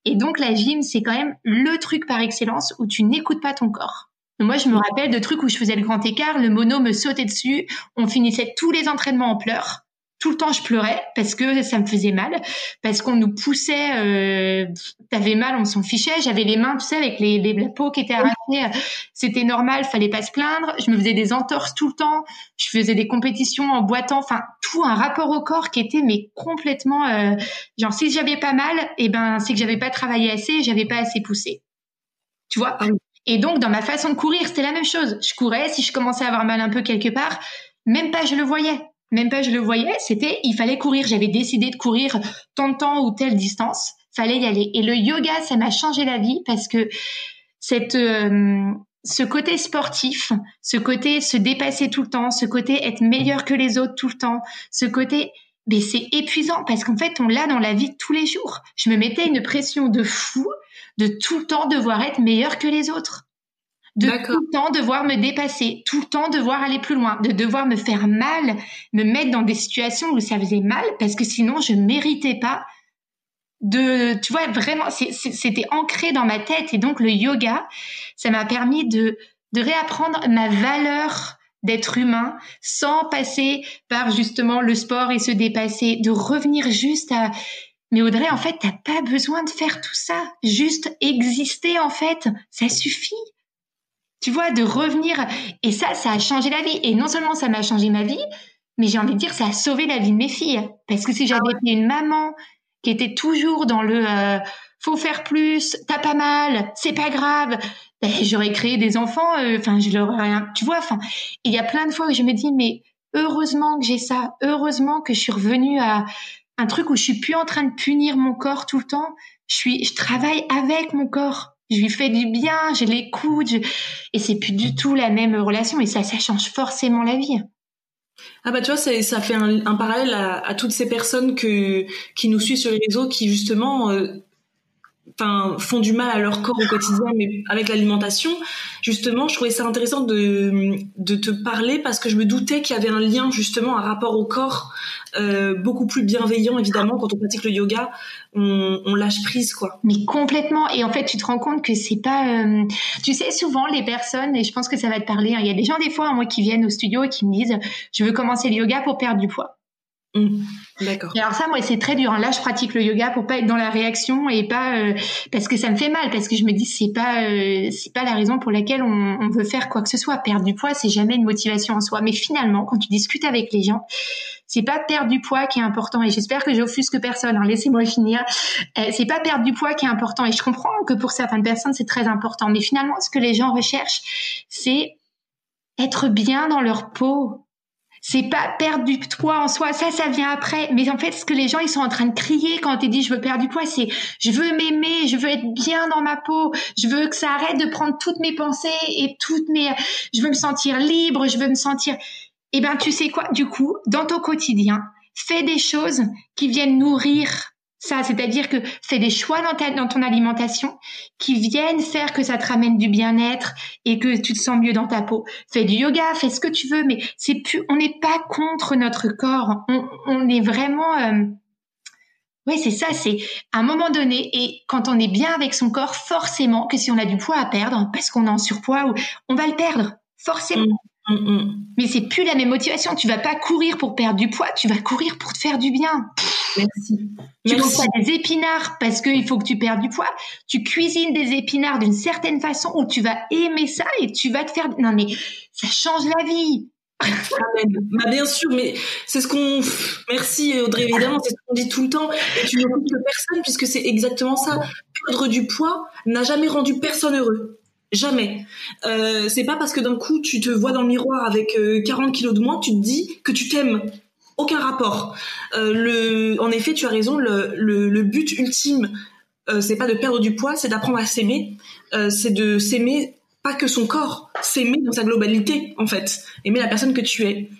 Et donc la gym c'est quand même le truc par excellence où tu n'écoutes pas ton corps. Moi, je me rappelle de trucs où je faisais le grand écart, le mono me sautait dessus, on finissait tous les entraînements en pleurs tout le temps je pleurais parce que ça me faisait mal, parce qu'on nous poussait, euh, t'avais mal, on s'en fichait, j'avais les mains, tu sais, avec les, les la peau qui était arrachée, c'était normal, fallait pas se plaindre, je me faisais des entorses tout le temps, je faisais des compétitions en boitant, enfin tout un rapport au corps qui était mais complètement, euh, genre si j'avais pas mal, et eh ben c'est que j'avais pas travaillé assez, j'avais pas assez poussé, tu vois? Ah et donc dans ma façon de courir, c'était la même chose. Je courais, si je commençais à avoir mal un peu quelque part, même pas je le voyais même pas je le voyais, c'était il fallait courir. J'avais décidé de courir tant de temps ou telle distance, fallait y aller. Et le yoga, ça m'a changé la vie parce que cette euh, ce côté sportif, ce côté se dépasser tout le temps, ce côté être meilleur que les autres tout le temps, ce côté mais c'est épuisant parce qu'en fait on l'a dans la vie tous les jours. Je me mettais une pression de fou de tout le temps devoir être meilleur que les autres de tout le temps devoir me dépasser, tout le temps devoir aller plus loin, de devoir me faire mal, me mettre dans des situations où ça faisait mal parce que sinon je méritais pas de, tu vois, vraiment, c'était ancré dans ma tête. Et donc le yoga, ça m'a permis de, de réapprendre ma valeur d'être humain sans passer par justement le sport et se dépasser, de revenir juste à, mais Audrey, en fait, t'as pas besoin de faire tout ça. Juste exister, en fait, ça suffit tu vois, de revenir. Et ça, ça a changé la vie. Et non seulement ça m'a changé ma vie, mais j'ai envie de dire, ça a sauvé la vie de mes filles. Parce que si j'avais ah été une maman qui était toujours dans le euh, faut faire plus, t'as pas mal, c'est pas grave, ben, j'aurais créé des enfants, euh, enfin, je leur rien, tu vois, enfin, il y a plein de fois où je me dis, mais heureusement que j'ai ça, heureusement que je suis revenue à un truc où je suis plus en train de punir mon corps tout le temps, je suis, je travaille avec mon corps, je lui fais du bien, je l'écoute, je... et c'est plus du tout la même relation, et ça, ça change forcément la vie. Ah bah tu vois, ça, fait un, parallèle à, toutes ces personnes qui nous suivent sur les réseaux qui justement euh, enfin font du mal à leur corps au quotidien mais avec l'alimentation justement je trouvais ça intéressant de de te parler parce que je me doutais qu'il y avait un lien justement un rapport au corps euh, beaucoup plus bienveillant évidemment. Quand on pratique le yoga on, on, lâche prise quoi. Mais complètement. Et en fait tu te rends compte que c'est pas euh, tu sais souvent les personnes et je pense que ça va te parler hein, il y a des gens des fois moi qui viennent au studio et qui me disent je veux commencer le yoga pour perdre du poids Mmh. D'accord. Et alors ça, moi, c'est très dur. Hein. Là, je pratique le yoga pour pas être dans la réaction et pas euh, parce que ça me fait mal, parce que je me dis c'est pas euh, c'est pas la raison pour laquelle on, on, veut faire quoi que ce soit. Perdre du poids, c'est jamais une motivation en soi. Mais finalement, quand tu discutes avec les gens, c'est pas perdre du poids qui est important. Et j'espère que j'offusque personne. Hein. Laissez-moi finir. Euh, c'est pas perdre du poids qui est important. Et je comprends que pour certaines personnes, c'est très important. Mais finalement, ce que les gens recherchent, c'est être bien dans leur peau, c'est pas perdre du poids en soi, ça, ça vient après. Mais en fait, ce que les gens, ils sont en train de crier quand ils disent je veux perdre du poids, c'est je veux m'aimer, je veux être bien dans ma peau, je veux que ça arrête de prendre toutes mes pensées et toutes mes, je veux me sentir libre, je veux me sentir, eh ben, tu sais quoi, du coup, dans ton quotidien, fais des choses qui viennent nourrir ça, c'est-à-dire que fais des choix dans, ton alimentation qui viennent faire que ça te ramène du bien-être et que tu te sens mieux dans ta peau. Fais du yoga, fais ce que tu veux, mais c'est plus, on n'est pas contre notre corps. On, est vraiment, euh, oui, c'est ça. C'est à un moment donné et quand on est bien avec son corps, forcément que si on a du poids à perdre parce qu'on est en surpoids, on va le perdre, forcément. Mm, mm. Mais c'est plus la même motivation. Tu vas pas courir pour perdre du poids, tu vas courir pour te faire du bien. Merci. Tu Merci. des épinards parce qu'il faut que tu perdes du poids. Tu cuisines des épinards d'une certaine façon où tu vas aimer ça et tu vas te faire. Non mais ça change la vie. bah bien sûr, mais c'est ce qu'on. Merci Audrey, évidemment, c'est ce qu'on dit tout le temps. Et tu ne de personne puisque c'est exactement ça. Perdre du poids n'a jamais rendu personne heureux. Jamais. Euh, c'est pas parce que d'un coup tu te vois dans le miroir avec 40 euh, kilos de moins, tu te dis que tu t'aimes. Aucun rapport. Euh, le, en effet, tu as raison. Le, le, le but ultime, euh, c'est pas de perdre du poids, c'est d'apprendre à s'aimer. C'est de s'aimer pas que son corps, s'aimer dans sa globalité en fait. Aimer la personne que tu es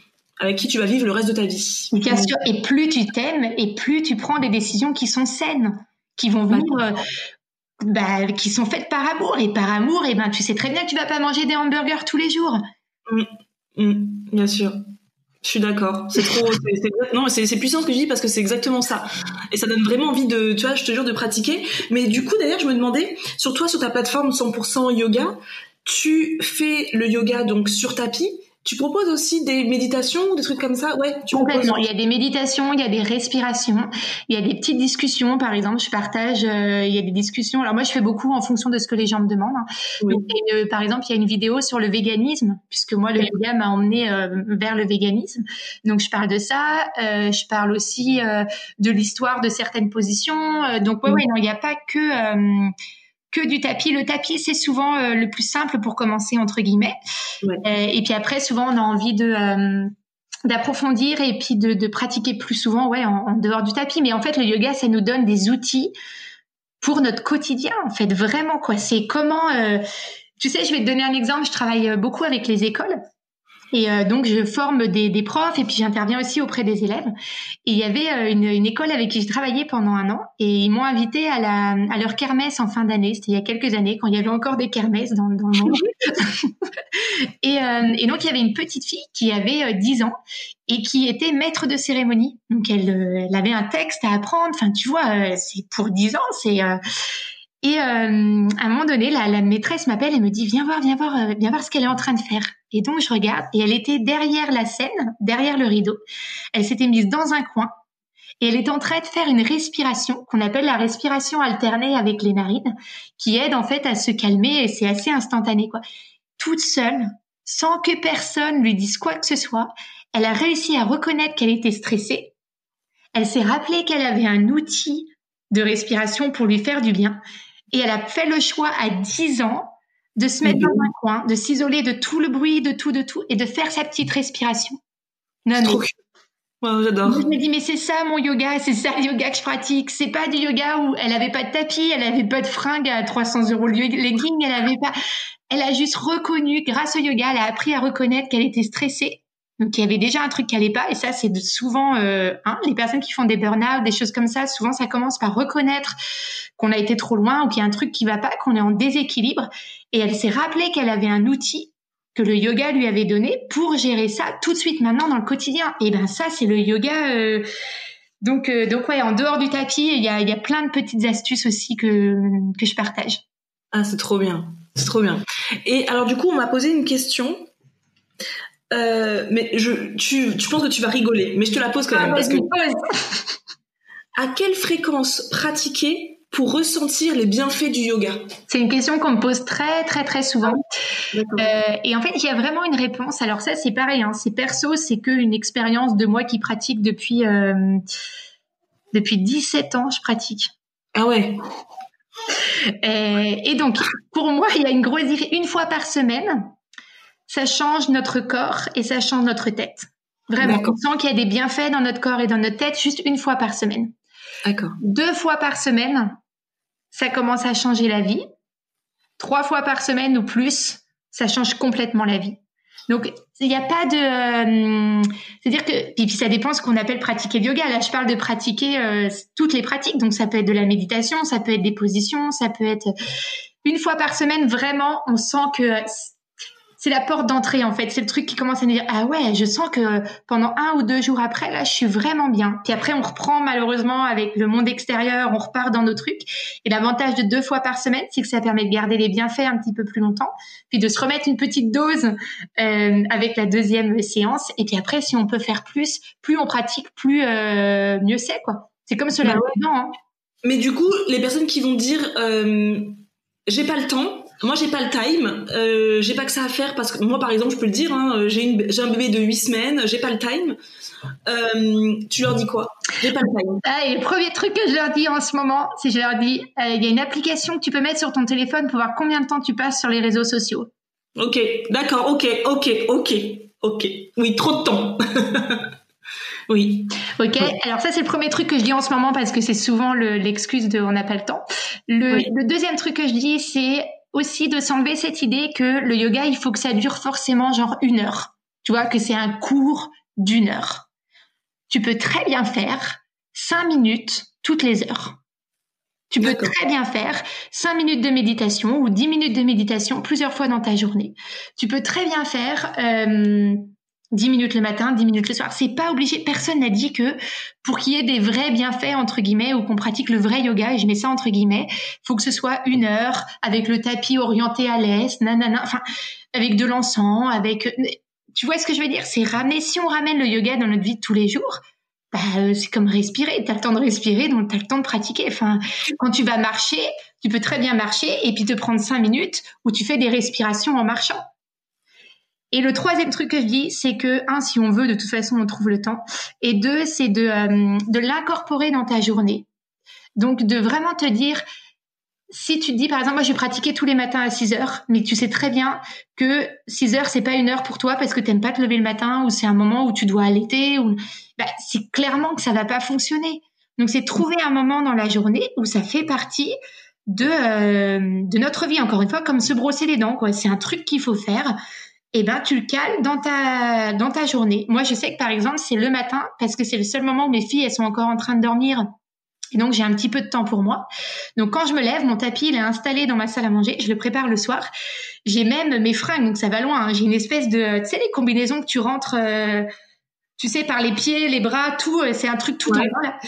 avec qui tu vas vivre le reste de ta vie. Bien sûr, et plus tu t'aimes, et plus tu prends des décisions qui sont saines, qui vont venir bah, qui sont faites par amour. Et par amour, et eh ben, tu sais très bien que tu vas pas manger des hamburgers tous les jours. Mm, mm, bien sûr. Je suis d'accord. C'est trop. non, c'est puissant ce que je dis parce que c'est exactement ça. Et ça donne vraiment envie de, tu vois, je te jure, de pratiquer. Mais du coup, d'ailleurs, je me demandais, sur toi, sur ta plateforme 100% yoga, tu fais le yoga donc sur tapis tu proposes aussi des méditations ou des trucs comme ça? Ouais, tu Complètement. Il y a des méditations, il y a des respirations, il y a des petites discussions. Par exemple, je partage, euh, il y a des discussions. Alors moi, je fais beaucoup en fonction de ce que les gens me demandent. Hein. Euh, par exemple, il y a une vidéo sur le véganisme, puisque moi, le yoga m'a emmené euh, vers le véganisme. Donc, je parle de ça. je parle aussi de l'histoire de certaines positions. donc, ouais, ouais, non, il n'y a pas que que du tapis. Le tapis, c'est souvent euh, le plus simple pour commencer, entre guillemets. Euh, et puis après, souvent, on a envie de euh, d'approfondir et puis de, de, pratiquer plus souvent, ouais, en, dehors du tapis. Mais en fait, le yoga, ça nous donne des outils pour notre quotidien. En fait, vraiment, quoi. C'est comment. tu sais, je vais te donner un exemple. Je travaille beaucoup avec les écoles. Et euh, donc, je forme des, des, profs et puis j'interviens aussi auprès des élèves. Et il y avait euh, une, une, école avec qui j'ai travaillé pendant un an et ils m'ont invité à, la, à leur kermesse en fin d'année. C'était il y a quelques années quand il y avait encore des kermesses dans, dans le monde. et, euh, et, donc, il y avait une petite fille qui avait 10 ans et qui était maître de cérémonie. Donc, elle, elle avait un texte à apprendre. Enfin, tu vois, c'est pour 10 ans, c'est... Et à un moment donné, la, maîtresse m'appelle et me dit viens voir, viens voir, viens voir ce qu'elle est en train de faire. Et donc je regarde et elle était derrière la scène, derrière le rideau. Elle s'était mise dans un coin et elle est en train de faire une respiration qu'on appelle la respiration alternée avec les narines, qui aide en fait à se calmer et c'est assez instantané quoi. Toute seule, sans que personne lui dise quoi que ce soit, elle a réussi à reconnaître qu'elle était stressée. Elle s'est rappelée qu'elle avait un outil de respiration pour lui faire du bien et elle a fait le choix à 10 ans de se mettre dans un coin, de s'isoler de tout le bruit, de tout, de tout, et de faire sa petite respiration. Non, mais... Trop... j'adore. Je me dis, mais c'est ça mon yoga, c'est ça le yoga que je pratique. C'est pas du yoga où elle avait pas de tapis, elle avait pas de fringues à 300 euros le legging, elle avait pas. Elle a juste reconnu, grâce au yoga, elle a appris à reconnaître qu'elle était stressée donc il y avait déjà un truc qui allait pas et ça c'est souvent euh, hein, les personnes qui font des burn-out, des choses comme ça, souvent ça commence par reconnaître qu'on a été trop loin ou qu'il y a un truc qui va pas, qu'on est en déséquilibre et elle s'est rappelée qu'elle avait un outil que le yoga lui avait donné pour gérer ça tout de suite maintenant dans le quotidien. Et ben ça c'est le yoga euh, donc euh, donc ouais, en dehors du tapis, il y a il y a plein de petites astuces aussi que que je partage. Ah, c'est trop bien. C'est trop bien. Et alors du coup, on m'a posé une question euh, mais je, tu, tu penses que tu vas rigoler, mais je te la pose quand même. Ah, parce que... à quelle fréquence pratiquer pour ressentir les bienfaits du yoga? C'est une question qu'on me pose très très très souvent. Ah, euh, et en fait, il y a vraiment une réponse. Alors ça, c'est pareil. Hein. C'est perso, c'est qu'une expérience de moi qui pratique depuis euh, depuis 17 ans. Je pratique. Ah ouais. Et, et donc, pour moi, il y a une grosse différence. Une fois par semaine, ça change notre corps et ça change notre tête. Vraiment, on sent qu'il y a des bienfaits dans notre corps et dans notre tête juste une fois par semaine. D'accord. Deux fois par semaine, ça commence à changer la vie. Trois fois par semaine ou plus, ça change complètement la vie. Donc, il n'y a pas de... Euh, c'est-à-dire que... Puis, ça dépend ce qu'on appelle pratiquer le yoga. Là, je parle de pratiquer euh, toutes les pratiques. Donc, ça peut être de la méditation, ça peut être des positions, ça peut être... Une fois par semaine, vraiment, on sent que c'est la porte d'entrée en fait. C'est le truc qui commence à nous dire ah ouais, je sens que pendant un ou deux jours après là, je suis vraiment bien. Puis après, on reprend malheureusement avec le monde extérieur, on repart dans nos trucs. Et l'avantage de deux fois par semaine, c'est que ça permet de garder les bienfaits un petit peu plus longtemps, puis de se remettre une petite dose euh, avec la deuxième séance. Et puis après, si on peut faire plus, plus on pratique, plus euh, mieux c'est quoi. C'est comme cela. Bah hein. Mais du coup, les personnes qui vont dire euh, j'ai pas le temps moi, j'ai pas le time. Euh, j'ai pas que ça à faire parce que moi, par exemple, je peux le dire, hein, j'ai un bébé de 8 semaines, j'ai pas le time. Euh, tu leur dis quoi? J'ai pas le time. Ah, et le premier truc que je leur dis en ce moment, c'est je leur dis, euh, il y a une application que tu peux mettre sur ton téléphone pour voir combien de temps tu passes sur les réseaux sociaux. Ok, d'accord, ok, ok, ok, ok. Oui, trop de temps. oui. Ok, alors ça c'est le premier truc que je dis en ce moment parce que c'est souvent l'excuse de on n'a pas le temps. Le, le deuxième truc que je dis c'est aussi de s'enlever cette idée que le yoga, il faut que ça dure forcément genre une heure. Tu vois, que c'est un cours d'une heure. Tu peux très bien faire cinq minutes toutes les heures. Tu peux très bien faire cinq minutes de méditation ou dix minutes de méditation plusieurs fois dans ta journée. Tu peux très bien faire euh, 10 minutes le matin, 10 minutes le soir. C'est pas obligé. Personne n'a dit que pour qu'il y ait des vrais bienfaits, entre guillemets, ou qu'on pratique le vrai yoga, et je mets ça entre guillemets, faut que ce soit une heure avec le tapis orienté à l'est, nanana, enfin, avec de l'encens, avec, tu vois ce que je veux dire? C'est ramener, si on ramène le yoga dans notre vie de tous les jours, bah, euh, c'est comme respirer. T'as le temps de respirer, donc t'as le temps de pratiquer. Enfin, quand tu vas marcher, tu peux très bien marcher et puis te prendre cinq minutes où tu fais des respirations en marchant. Et le troisième truc que je dis, c'est que, un, si on veut, de toute façon, on trouve le temps. Et deux, c'est de, euh, l'incorporer dans ta journée. Donc, de vraiment te dire, si tu te dis, par exemple, moi, je vais pratiquer tous les matins à 6 heures, mais tu sais très bien que 6 heures, c'est pas une heure pour toi parce que t'aimes pas te lever le matin ou c'est un moment où tu dois allaiter ou, bah, c'est clairement que ça va pas fonctionner. Donc, c'est trouver un moment dans la journée où ça fait partie de, euh, de notre vie, encore une fois, comme se brosser les dents, quoi. C'est un truc qu'il faut faire eh ben tu le cales dans ta dans ta journée. Moi, je sais que par exemple, c'est le matin parce que c'est le seul moment où mes filles elles sont encore en train de dormir. Et donc j'ai un petit peu de temps pour moi. Donc quand je me lève, mon tapis il est installé dans ma salle à manger, je le prépare le soir. J'ai même mes fringues, donc ça va loin. Hein. J'ai une espèce de, tu sais les combinaisons que tu rentres, euh, tu sais par les pieds, les bras, tout. Euh, c'est un truc tout ouais. là.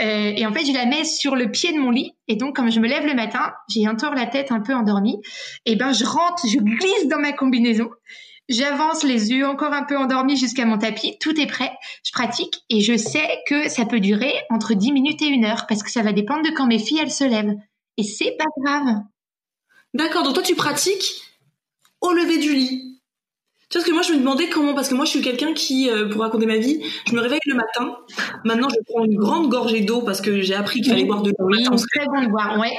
Euh, et en fait je la mets sur le pied de mon lit. Et donc comme je me lève le matin, j'ai encore la tête un peu endormie. Et ben je rentre, je glisse dans ma combinaison. J'avance les yeux encore un peu endormis jusqu'à mon tapis. Tout est prêt. Je pratique et je sais que ça peut durer entre 10 minutes et une heure parce que ça va dépendre de quand mes filles elles se lèvent. Et c'est pas grave. D'accord. Donc toi tu pratiques au lever du lit. Tu vois, ce que moi je me demandais comment, parce que moi je suis quelqu'un qui, euh, pour raconter ma vie, je me réveille le matin. Maintenant je prends une grande gorgée d'eau parce que j'ai appris qu'il fallait boire de l'eau. Oui, très bon de boire, ouais.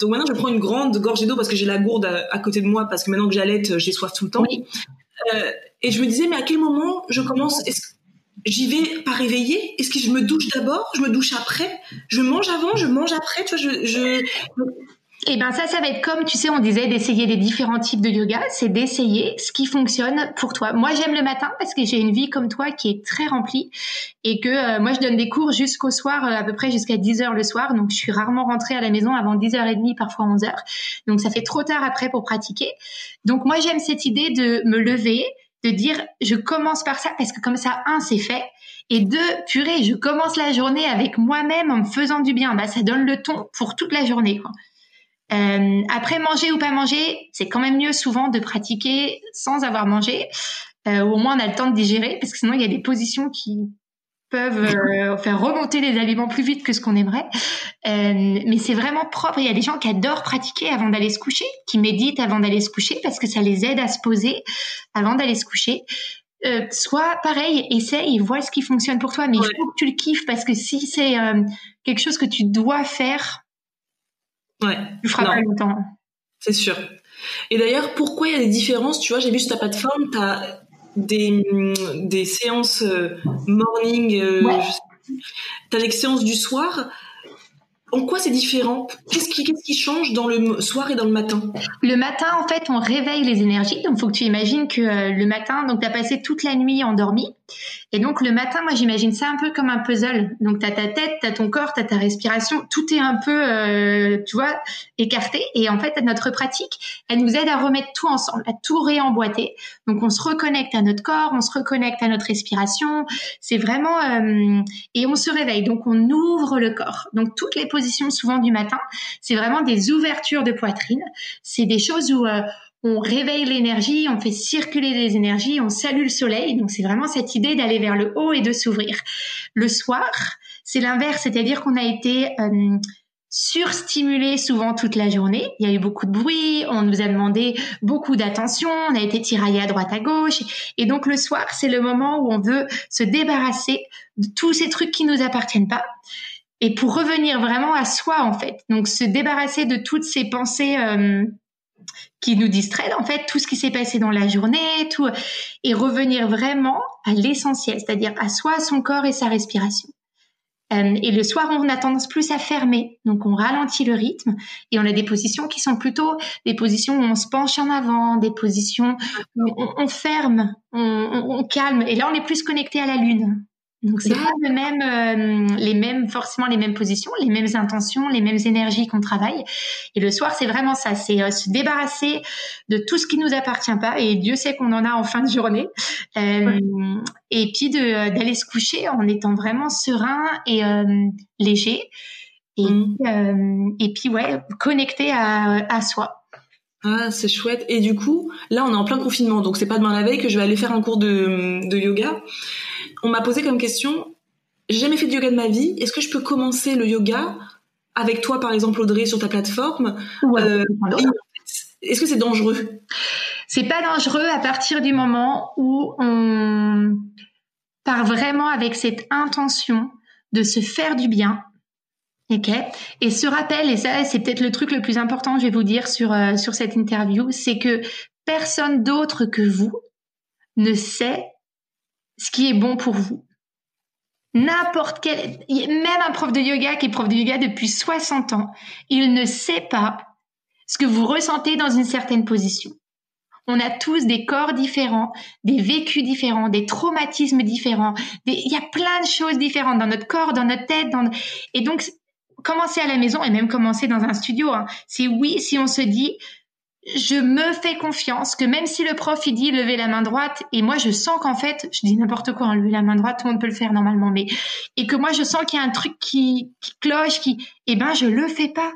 Donc maintenant, je prends une grande gorgée d'eau parce que j'ai la gourde à, côté de moi, parce que maintenant que j'allaite, j'ai soif tout le temps. Euh, et je me disais, mais à quel moment je commence J'y vais pas réveiller Est-ce que je me douche d'abord? Je me douche après? Je mange avant? Je mange après? Tu vois, je, je... Eh ben ça, ça va être comme tu sais, on disait d'essayer les différents types de yoga, c'est d'essayer ce qui fonctionne pour toi. Moi, j'aime le matin parce que j'ai une vie comme toi qui est très remplie et que euh, moi, je donne des cours jusqu'au soir, euh, à peu près jusqu'à 10 heures le soir. Donc, je suis rarement rentrée à la maison avant 10h30, parfois 11h. Donc, ça fait trop tard après pour pratiquer. Donc, moi, j'aime cette idée de me lever, de dire, je commence par ça parce que comme ça, un, c'est fait. Et deux, purée, je commence la journée avec moi-même en me faisant du bien. Bah, ça donne le ton pour toute la journée. Euh, après, manger ou pas manger, c'est quand même mieux souvent de pratiquer sans avoir mangé. Euh, au moins, on a le temps de digérer, parce que sinon, il y a des positions qui peuvent euh, faire remonter les aliments plus vite que ce qu'on aimerait. Euh, mais c'est vraiment propre. Il y a des gens qui adorent pratiquer avant d'aller se coucher, qui méditent avant d'aller se coucher, parce que ça les aide à se poser avant d'aller se coucher. Euh, soit pareil, essaye et vois ce qui fonctionne pour toi. Mais il faut que tu le kiffes parce que si c'est euh, quelque chose que tu dois faire, Ouais. Tu feras pas longtemps. C'est sûr. Et d'ailleurs, pourquoi il y a des différences Tu vois, j'ai vu sur ta plateforme, tu as des, des séances euh, morning, euh, tu as des séances du soir. En quoi c'est différent? Qu'est-ce qui, qui change dans le soir et dans le matin? Le matin, en fait, on réveille les énergies. Donc, il faut que tu imagines que euh, le matin, donc tu as passé toute la nuit endormi. Et donc, le matin, moi, j'imagine ça un peu comme un puzzle. Donc, tu as ta tête, tu as ton corps, tu as ta respiration. Tout est un peu, euh, tu vois, écarté. Et en fait, notre pratique, elle nous aide à remettre tout ensemble, à tout réemboîter. Donc, on se reconnecte à notre corps, on se reconnecte à notre respiration. C'est vraiment... Euh, et on se réveille. Donc, on ouvre le corps. Donc, toutes les souvent du matin, c'est vraiment des ouvertures de poitrine. C'est des choses où euh, on réveille l'énergie, on fait circuler les énergies, on salue le soleil. Donc c'est vraiment cette idée d'aller vers le haut et de s'ouvrir. Le soir, c'est l'inverse, c'est-à-dire qu'on a été euh, surstimulé souvent toute la journée. Il y a eu beaucoup de bruit, on nous a demandé beaucoup d'attention, on a été tiraillé à droite à gauche. Et donc le soir, c'est le moment où on veut se débarrasser de tous ces trucs qui nous appartiennent pas et pour revenir vraiment à soi en fait. Donc se débarrasser de toutes ces pensées euh, qui nous distraient en fait, tout ce qui s'est passé dans la journée, tout et revenir vraiment à l'essentiel, c'est-à-dire à soi, son corps et sa respiration. Euh, et le soir, on a tendance plus à fermer, donc on ralentit le rythme et on a des positions qui sont plutôt des positions où on se penche en avant, des positions où on, ferme, on, on, calme. Et là, on est plus connecté à la lune. Donc c'est pas le même, euh, les mêmes forcément les mêmes positions, les mêmes intentions, les mêmes énergies qu'on travaille. Et le soir c'est vraiment ça, c'est euh, se débarrasser de tout ce qui nous appartient pas. Et Dieu sait qu'on en a en fin de journée. Euh, Et puis d'aller se coucher en étant vraiment serein et euh, léger. Et, mmh. et puis ouais, connecté à, à soi. Ah, c'est chouette. Et du coup, là, on est en plein confinement, donc c'est pas demain la veille que je vais aller faire un cours de, de yoga on m'a posé comme question, j'ai jamais fait de yoga de ma vie, est-ce que je peux commencer le yoga avec toi, par exemple, Audrey, sur ta plateforme euh, Est-ce que c'est dangereux? C'est pas dangereux à partir du moment où on part vraiment avec cette intention de se faire du bien. ok? Et ce rappel, et ça, c'est peut-être le truc le plus important, je vais vous dire sur, euh, sur cette interview, c'est que personne d'autre que vous ne sait ce qui est bon pour vous. N'importe quel, même un prof de yoga qui est prof de yoga depuis 60 ans, il ne sait pas ce que vous ressentez dans une certaine position. On a tous des corps différents, des vécus différents, des traumatismes différents. Il y a plein de choses différentes dans notre corps, dans notre tête. Et donc, commencer à la maison et même commencer dans un studio, hein, c'est oui si on se dit, je me fais confiance que même si le prof il dit lever la main droite et moi je sens qu'en fait je dis n'importe quoi hein, lever la main droite tout le monde peut le faire normalement mais et que moi je sens qu'il y a un truc qui, cloche qui eh ben je le fais pas.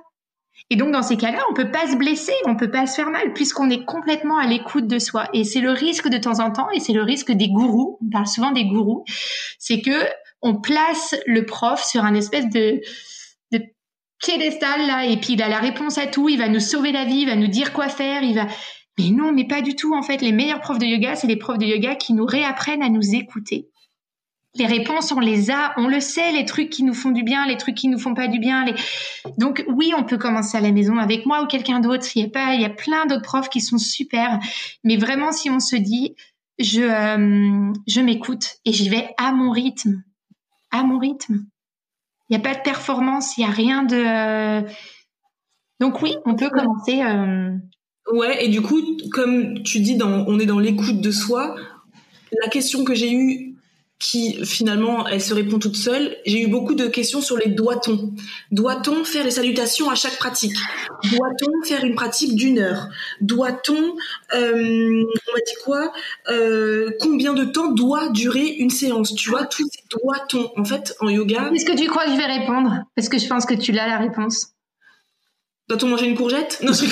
Et donc dans ces cas-là on peut pas se blesser on peut pas se faire mal puisqu'on est complètement à l'écoute de soi. Et c'est le risque de temps en temps et c'est le risque des gourous on parle souvent des gourous c'est que on place le prof sur un espèce de piédestal là et puis il a la réponse à tout, il va nous sauver la vie, il va nous dire quoi faire, il va mais non, mais pas du tout en fait. Les meilleurs profs de yoga, c'est les profs de yoga qui nous réapprennent à nous écouter les réponses, on les a, on le sait, les trucs qui nous font du bien, les trucs qui nous font pas du bien. Les... Donc oui, on peut commencer à la maison avec moi ou quelqu'un d'autre. Il y a pas, il y a plein d'autres profs qui sont super. Mais vraiment, si on se dit, je, euh, je m'écoute et j'y vais à mon rythme, à mon rythme. Il n'y a pas de performance, il n'y a rien de. Euh, donc oui, on peut commencer. Euh... Ouais, et du coup, comme tu dis, on est dans l'écoute de soi. La question que j'ai eue qui finalement elle se répond toute seule. J'ai eu beaucoup de questions sur les doit-on. Doit-on faire les salutations à chaque pratique? Doit-on faire une pratique d'une heure? Doit-on, euh, on m'a dit quoi euh, Combien de temps doit durer une séance? Tu vois, tous ces doit-on. En fait, en yoga. Est-ce que tu crois que je vais répondre? Parce que je pense que tu l'as la réponse. Doit-on manger une courgette? Non, je on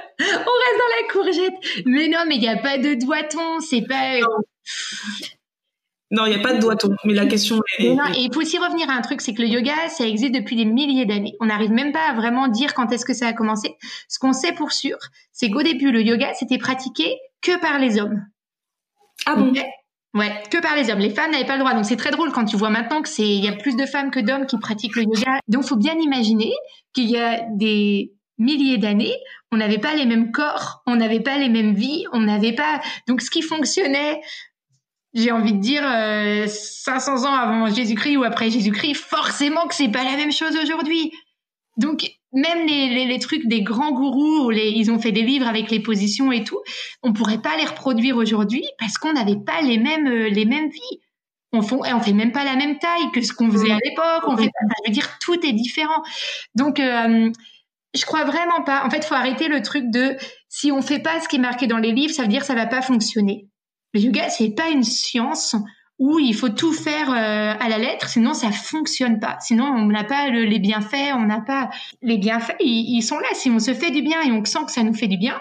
reste dans la courgette. Mais non, mais il n'y a pas de doigt-on. C'est pas. Non, il n'y a pas de doigt-on. Mais la question est. Non, et il faut aussi revenir à un truc c'est que le yoga, ça existe depuis des milliers d'années. On n'arrive même pas à vraiment dire quand est-ce que ça a commencé. Ce qu'on sait pour sûr, c'est qu'au début, le yoga, c'était pratiqué que par les hommes. Ah bon? Ouais, que par les hommes. Les femmes n'avaient pas le droit. Donc c'est très drôle quand tu vois maintenant que c'est il y a plus de femmes que d'hommes qui pratiquent le yoga. Donc faut bien imaginer qu'il y a des milliers d'années, on n'avait pas les mêmes corps, on n'avait pas les mêmes vies, on n'avait pas. Donc, ce qui fonctionnait, j'ai envie de dire, 500 euh, ans avant Jésus-Christ ou après Jésus-Christ, forcément que c'est pas la même chose aujourd'hui. Donc, même les, les, trucs des grands gourous, où les, ils ont fait des livres avec les positions et tout, on pourrait pas les reproduire aujourd'hui parce qu'on n'avait pas les mêmes, euh, les mêmes vies. On fait, on fait même pas la même taille que ce qu'on faisait à l'époque. On fait, je veux dire, tout est différent. Donc, euh, je crois vraiment pas. En fait, faut arrêter le truc de si on fait pas ce qui est marqué dans les livres, ça veut dire que ça va pas fonctionner. Le yoga, c'est pas une science où il faut tout faire euh, à la lettre, sinon ça fonctionne pas. Sinon, on n'a pas les bienfaits, on n'a pas les bienfaits. Ils, sont là. Si on se fait du bien et on sent que ça nous fait du bien,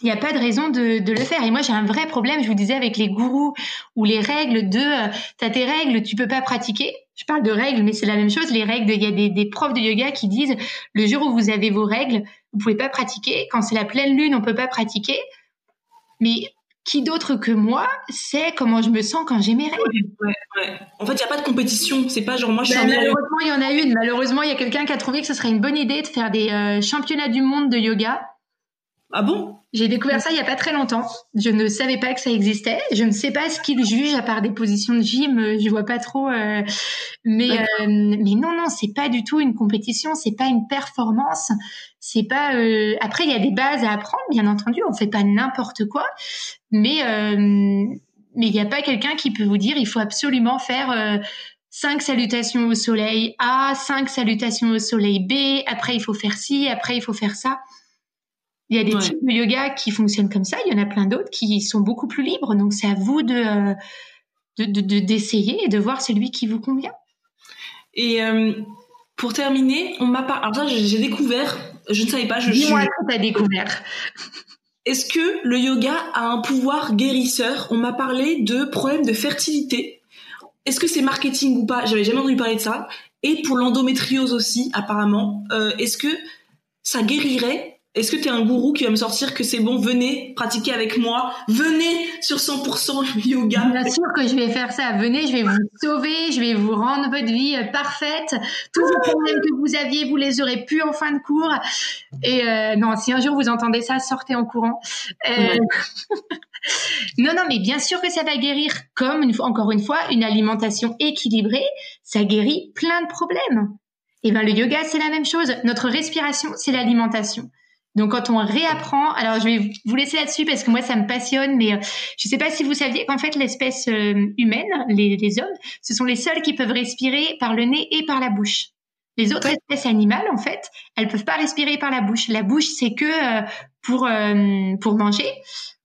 il n'y a pas de raison de, le faire. Et moi, j'ai un vrai problème, je vous disais, avec les gourous ou les règles de euh, t'as tes règles, tu peux pas pratiquer je parle de règles, mais c'est la même chose. Les règles, il y a des, des, profs de yoga qui disent le jour où vous avez vos règles, vous pouvez pas pratiquer. Quand c'est la pleine lune, on peut pas pratiquer. Mais qui d'autre que moi sait comment je me sens quand j'ai mes règles? Ouais, ouais. En fait, il n'y a pas de compétition. C'est pas genre moi je suis ben, Malheureusement, il y en a une. Malheureusement, il y a quelqu'un qui a trouvé que ce serait une bonne idée de faire des euh, championnats du monde de yoga. Ah bon? J'ai découvert ça il y a pas très longtemps. Je ne savais pas que ça existait. Je ne sais pas ce qu'ils jugent à part des positions de gym. Euh, je vois pas trop. Euh, mais euh, mais non non, c'est pas du tout une compétition. C'est pas une performance. C'est pas. Après, il y a des bases à apprendre, bien entendu. On fait pas n'importe quoi. Mais mais il n'y a pas quelqu'un qui peut vous dire il faut absolument faire. cinq salutations au soleil A, cinq salutations au soleil B, après il faut faire ci, après il faut faire ça. Il y a des types de yoga qui fonctionnent comme ça, il y en a plein d'autres qui sont beaucoup plus libres. Donc c'est à vous de d'essayer et de voir celui qui vous convient. Et euh, pour terminer, on m'a pas. Alors ça, j'ai découvert. Je ne savais pas. Je Dis-moi ce que as découvert. Est-ce que le yoga a un pouvoir guérisseur? On m'a parlé de problèmes de fertilité. Est-ce que c'est marketing ou pas? J'avais jamais entendu parler de ça. Et pour l'endométriose aussi, apparemment. Euh, est-ce que ça guérirait est-ce que tu es un gourou qui va me sortir que c'est bon, venez pratiquer avec moi, venez sur 100% yoga Bien sûr que je vais faire ça, venez, je vais vous sauver, je vais vous rendre votre vie euh, parfaite. Tous les problèmes que vous aviez, vous les aurez pu en fin de cours. Et euh, non, si un jour vous entendez ça, sortez en courant. Euh, non, non, mais bien sûr que ça va guérir. Comme, encore une fois, une alimentation équilibrée, ça guérit plein de problèmes. Et eh ben le yoga, c'est la même chose. Notre respiration, c'est l'alimentation. Donc quand on réapprend, alors je vais vous laisser là-dessus parce que moi ça me passionne, mais euh, je ne sais pas si vous saviez qu'en fait l'espèce euh, humaine, les, hommes, ce sont les seuls qui peuvent respirer par le nez et par la bouche. Les autres espèces animales, en fait, elles peuvent pas respirer par la bouche. La bouche, c'est que euh, pour pour manger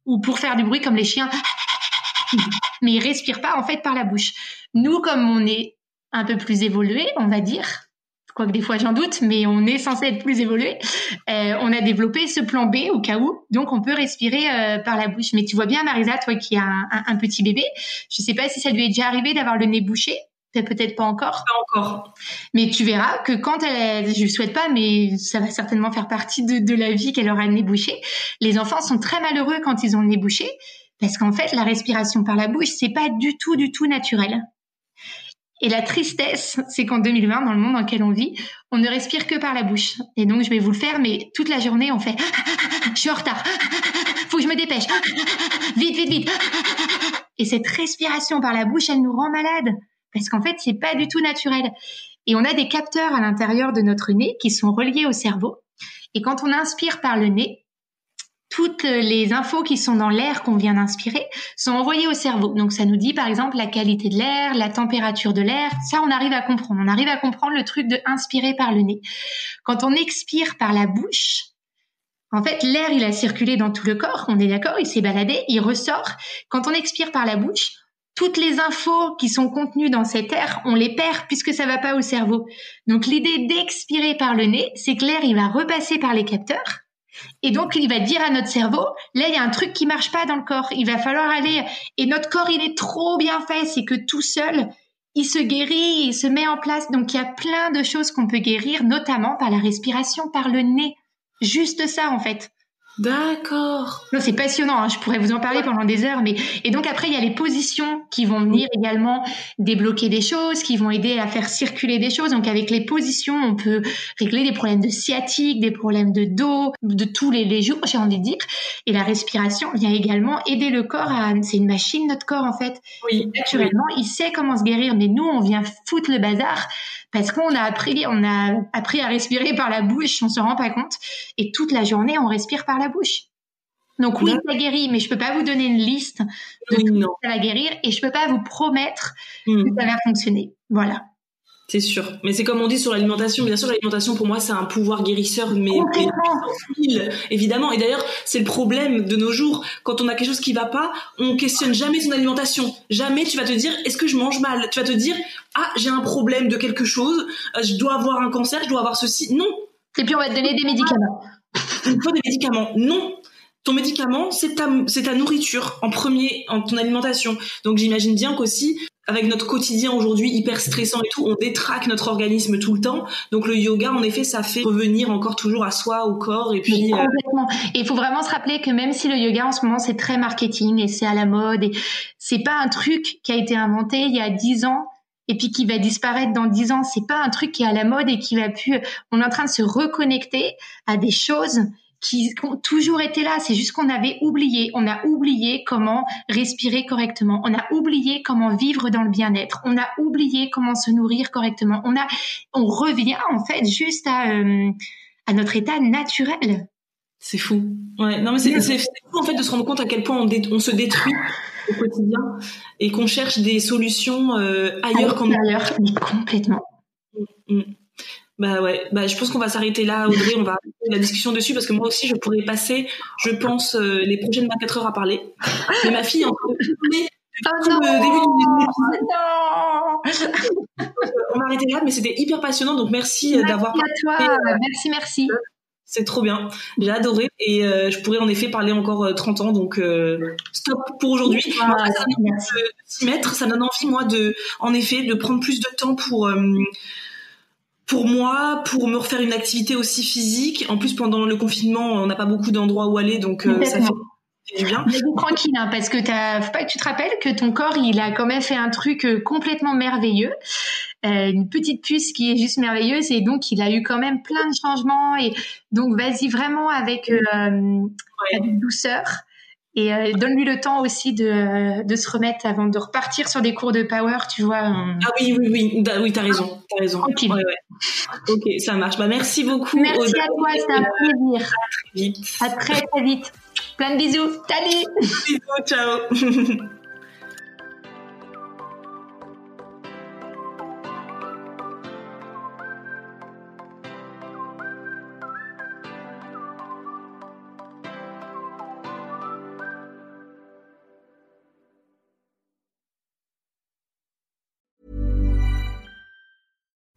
ou pour faire du bruit comme les chiens, mais ils respirent pas en fait par la bouche. Nous, comme on est un peu plus évolué, on va dire, quoique des fois j'en doute, mais on est censé être plus évolué. Euh, on a développé ce plan B au cas où, donc on peut respirer euh, par la bouche. Mais tu vois bien, Marisa, toi qui as un, petit bébé, je sais pas si ça lui est déjà arrivé d'avoir le nez bouché. peut-être pas encore. Pas encore. Mais tu verras que quand elle, je ne souhaite pas, mais ça va certainement faire partie de, de la vie qu'elle aura le nez bouché. Les enfants sont très malheureux quand ils ont le nez bouché parce qu'en fait, la respiration par la bouche, c'est pas du tout, du tout naturel. Et la tristesse, c'est qu'en 2020, dans le monde dans lequel on vit, on ne respire que par la bouche. Et donc, je vais vous le faire, mais toute la journée, on fait « je suis en retard, faut que je me dépêche, vite, vite, vite ». Et cette respiration par la bouche, elle nous rend malade parce qu'en fait, c'est pas du tout naturel. Et on a des capteurs à l'intérieur de notre nez qui sont reliés au cerveau. Et quand on inspire par le nez, toutes les infos qui sont dans l'air qu'on vient d'inspirer sont envoyées au cerveau. Donc ça nous dit par exemple la qualité de l'air, la température de l'air. Ça, on arrive à comprendre. On arrive à comprendre le truc de inspirer par le nez. Quand on expire par la bouche, en fait, l'air, il a circulé dans tout le corps. On est d'accord, il s'est baladé, il ressort. Quand on expire par la bouche, toutes les infos qui sont contenues dans cet air, on les perd puisque ça va pas au cerveau. Donc l'idée d'expirer par le nez, c'est que l'air, il va repasser par les capteurs et donc, il va dire à notre cerveau, là, il y a un truc qui marche pas dans le corps. Il va falloir aller. Et notre corps, il est trop bien fait. C'est que tout seul, il se guérit, il se met en place. Donc, il y a plein de choses qu'on peut guérir, notamment par la respiration, par le nez. Juste ça, en fait. D'accord. Non, c'est passionnant. Hein. Je pourrais vous en parler pendant des heures, mais et donc après il y a les positions qui vont venir également débloquer des choses, qui vont aider à faire circuler des choses. Donc avec les positions, on peut régler des problèmes de sciatique, des problèmes de dos, de tous les, les jours, j'ai envie de dire. Et la respiration vient également aider le corps à. C'est une machine notre corps en fait. Oui. Naturellement, il sait comment se guérir, mais nous on vient foutre le bazar parce qu'on a appris, on a appris à respirer par la bouche, on se rend pas compte, et toute la journée on respire par la bouche. Donc oui, ça guérit, mais je peux pas vous donner une liste de tout ce ça va guérir, et je peux pas vous promettre que ça va fonctionner. Voilà. C'est sûr. Mais c'est comme on dit sur l'alimentation. Bien sûr, l'alimentation, pour moi, c'est un pouvoir guérisseur, mais, évidemment. Et d'ailleurs, c'est le problème de nos jours. Quand on a quelque chose qui va pas, on questionne jamais son alimentation. Jamais tu vas te dire, est-ce que je mange mal? Tu vas te dire, ah, j'ai un problème de quelque chose, euh, je dois avoir un cancer, je dois avoir ceci. Non. Et puis on va te donner des médicaments. Il faut des médicaments. Non. Ton médicament, c'est ta, c'est ta nourriture en premier, en ton alimentation. Donc j'imagine bien qu'aussi, avec notre quotidien aujourd'hui hyper stressant et tout, on détraque notre organisme tout le temps. Donc le yoga, en effet, ça fait revenir encore toujours à soi, au corps, et puis. Euh, complètement. Et il faut vraiment se rappeler que même si le yoga en ce moment c'est très marketing et c'est à la mode et c'est pas un truc qui a été inventé il y a dix ans et puis qui va disparaître dans dix ans. C'est pas un truc qui est à la mode et qui va plus. On est en train de se reconnecter à des choses qui qui ont toujours été là. C'est juste qu'on avait oublié. On a oublié comment respirer correctement. On a oublié comment vivre dans le bien-être. On a oublié comment se nourrir correctement. On a, on revient en fait juste à, euh, à notre état naturel. C'est fou. Ouais, non mais c'est fou en fait de se rendre compte à quel point on, dé- on se détruit au quotidien et qu'on cherche des solutions euh, ailleurs qu'en Ailleurs, mais complètement. Bah ouais, bah je pense qu'on va s'arrêter là Audrey, on va arrêter la discussion dessus parce que moi aussi je pourrais passer, je pense, euh, les prochaines 24 heures à parler. Mais ma fille en train de le début du non, On va arrêter là, mais c'était hyper passionnant, donc merci euh, d'avoir Merci à toi. Merci, merci. C'est trop bien. J'ai adoré et euh, je pourrais en effet parler encore euh, 30 ans. Donc euh, stop pour aujourd'hui. Ah, ça me donne envie de s'y mettre. Ça me donne envie moi de, en effet, de prendre plus de temps pour euh, pour moi, pour me refaire une activité aussi physique. En plus, pendant le confinement, on n'a pas beaucoup d'endroits où aller, donc euh, ça fait, du bien. Mais tranquille, hein, parce que t'as, faut pas que tu te rappelles que ton corps, il a quand même fait un truc euh, complètement merveilleux, Euh, une petite puce qui est juste merveilleuse, et donc il a eu quand même plein de changements. Et donc vas-y vraiment avec, euh, avec douceur. Et euh, donne-lui le temps aussi de, de se remettre avant de repartir sur des cours de power, tu vois. Ah oui, oui, oui, Da- oui, t'as raison, t'as raison. Tranquille. Ouais, ouais. Ok, ça marche. Bah merci beaucoup. Merci Audrey. à toi, c'était un plaisir. Vite. À très très vite. Plein de bisous. Salut Bisous, ciao.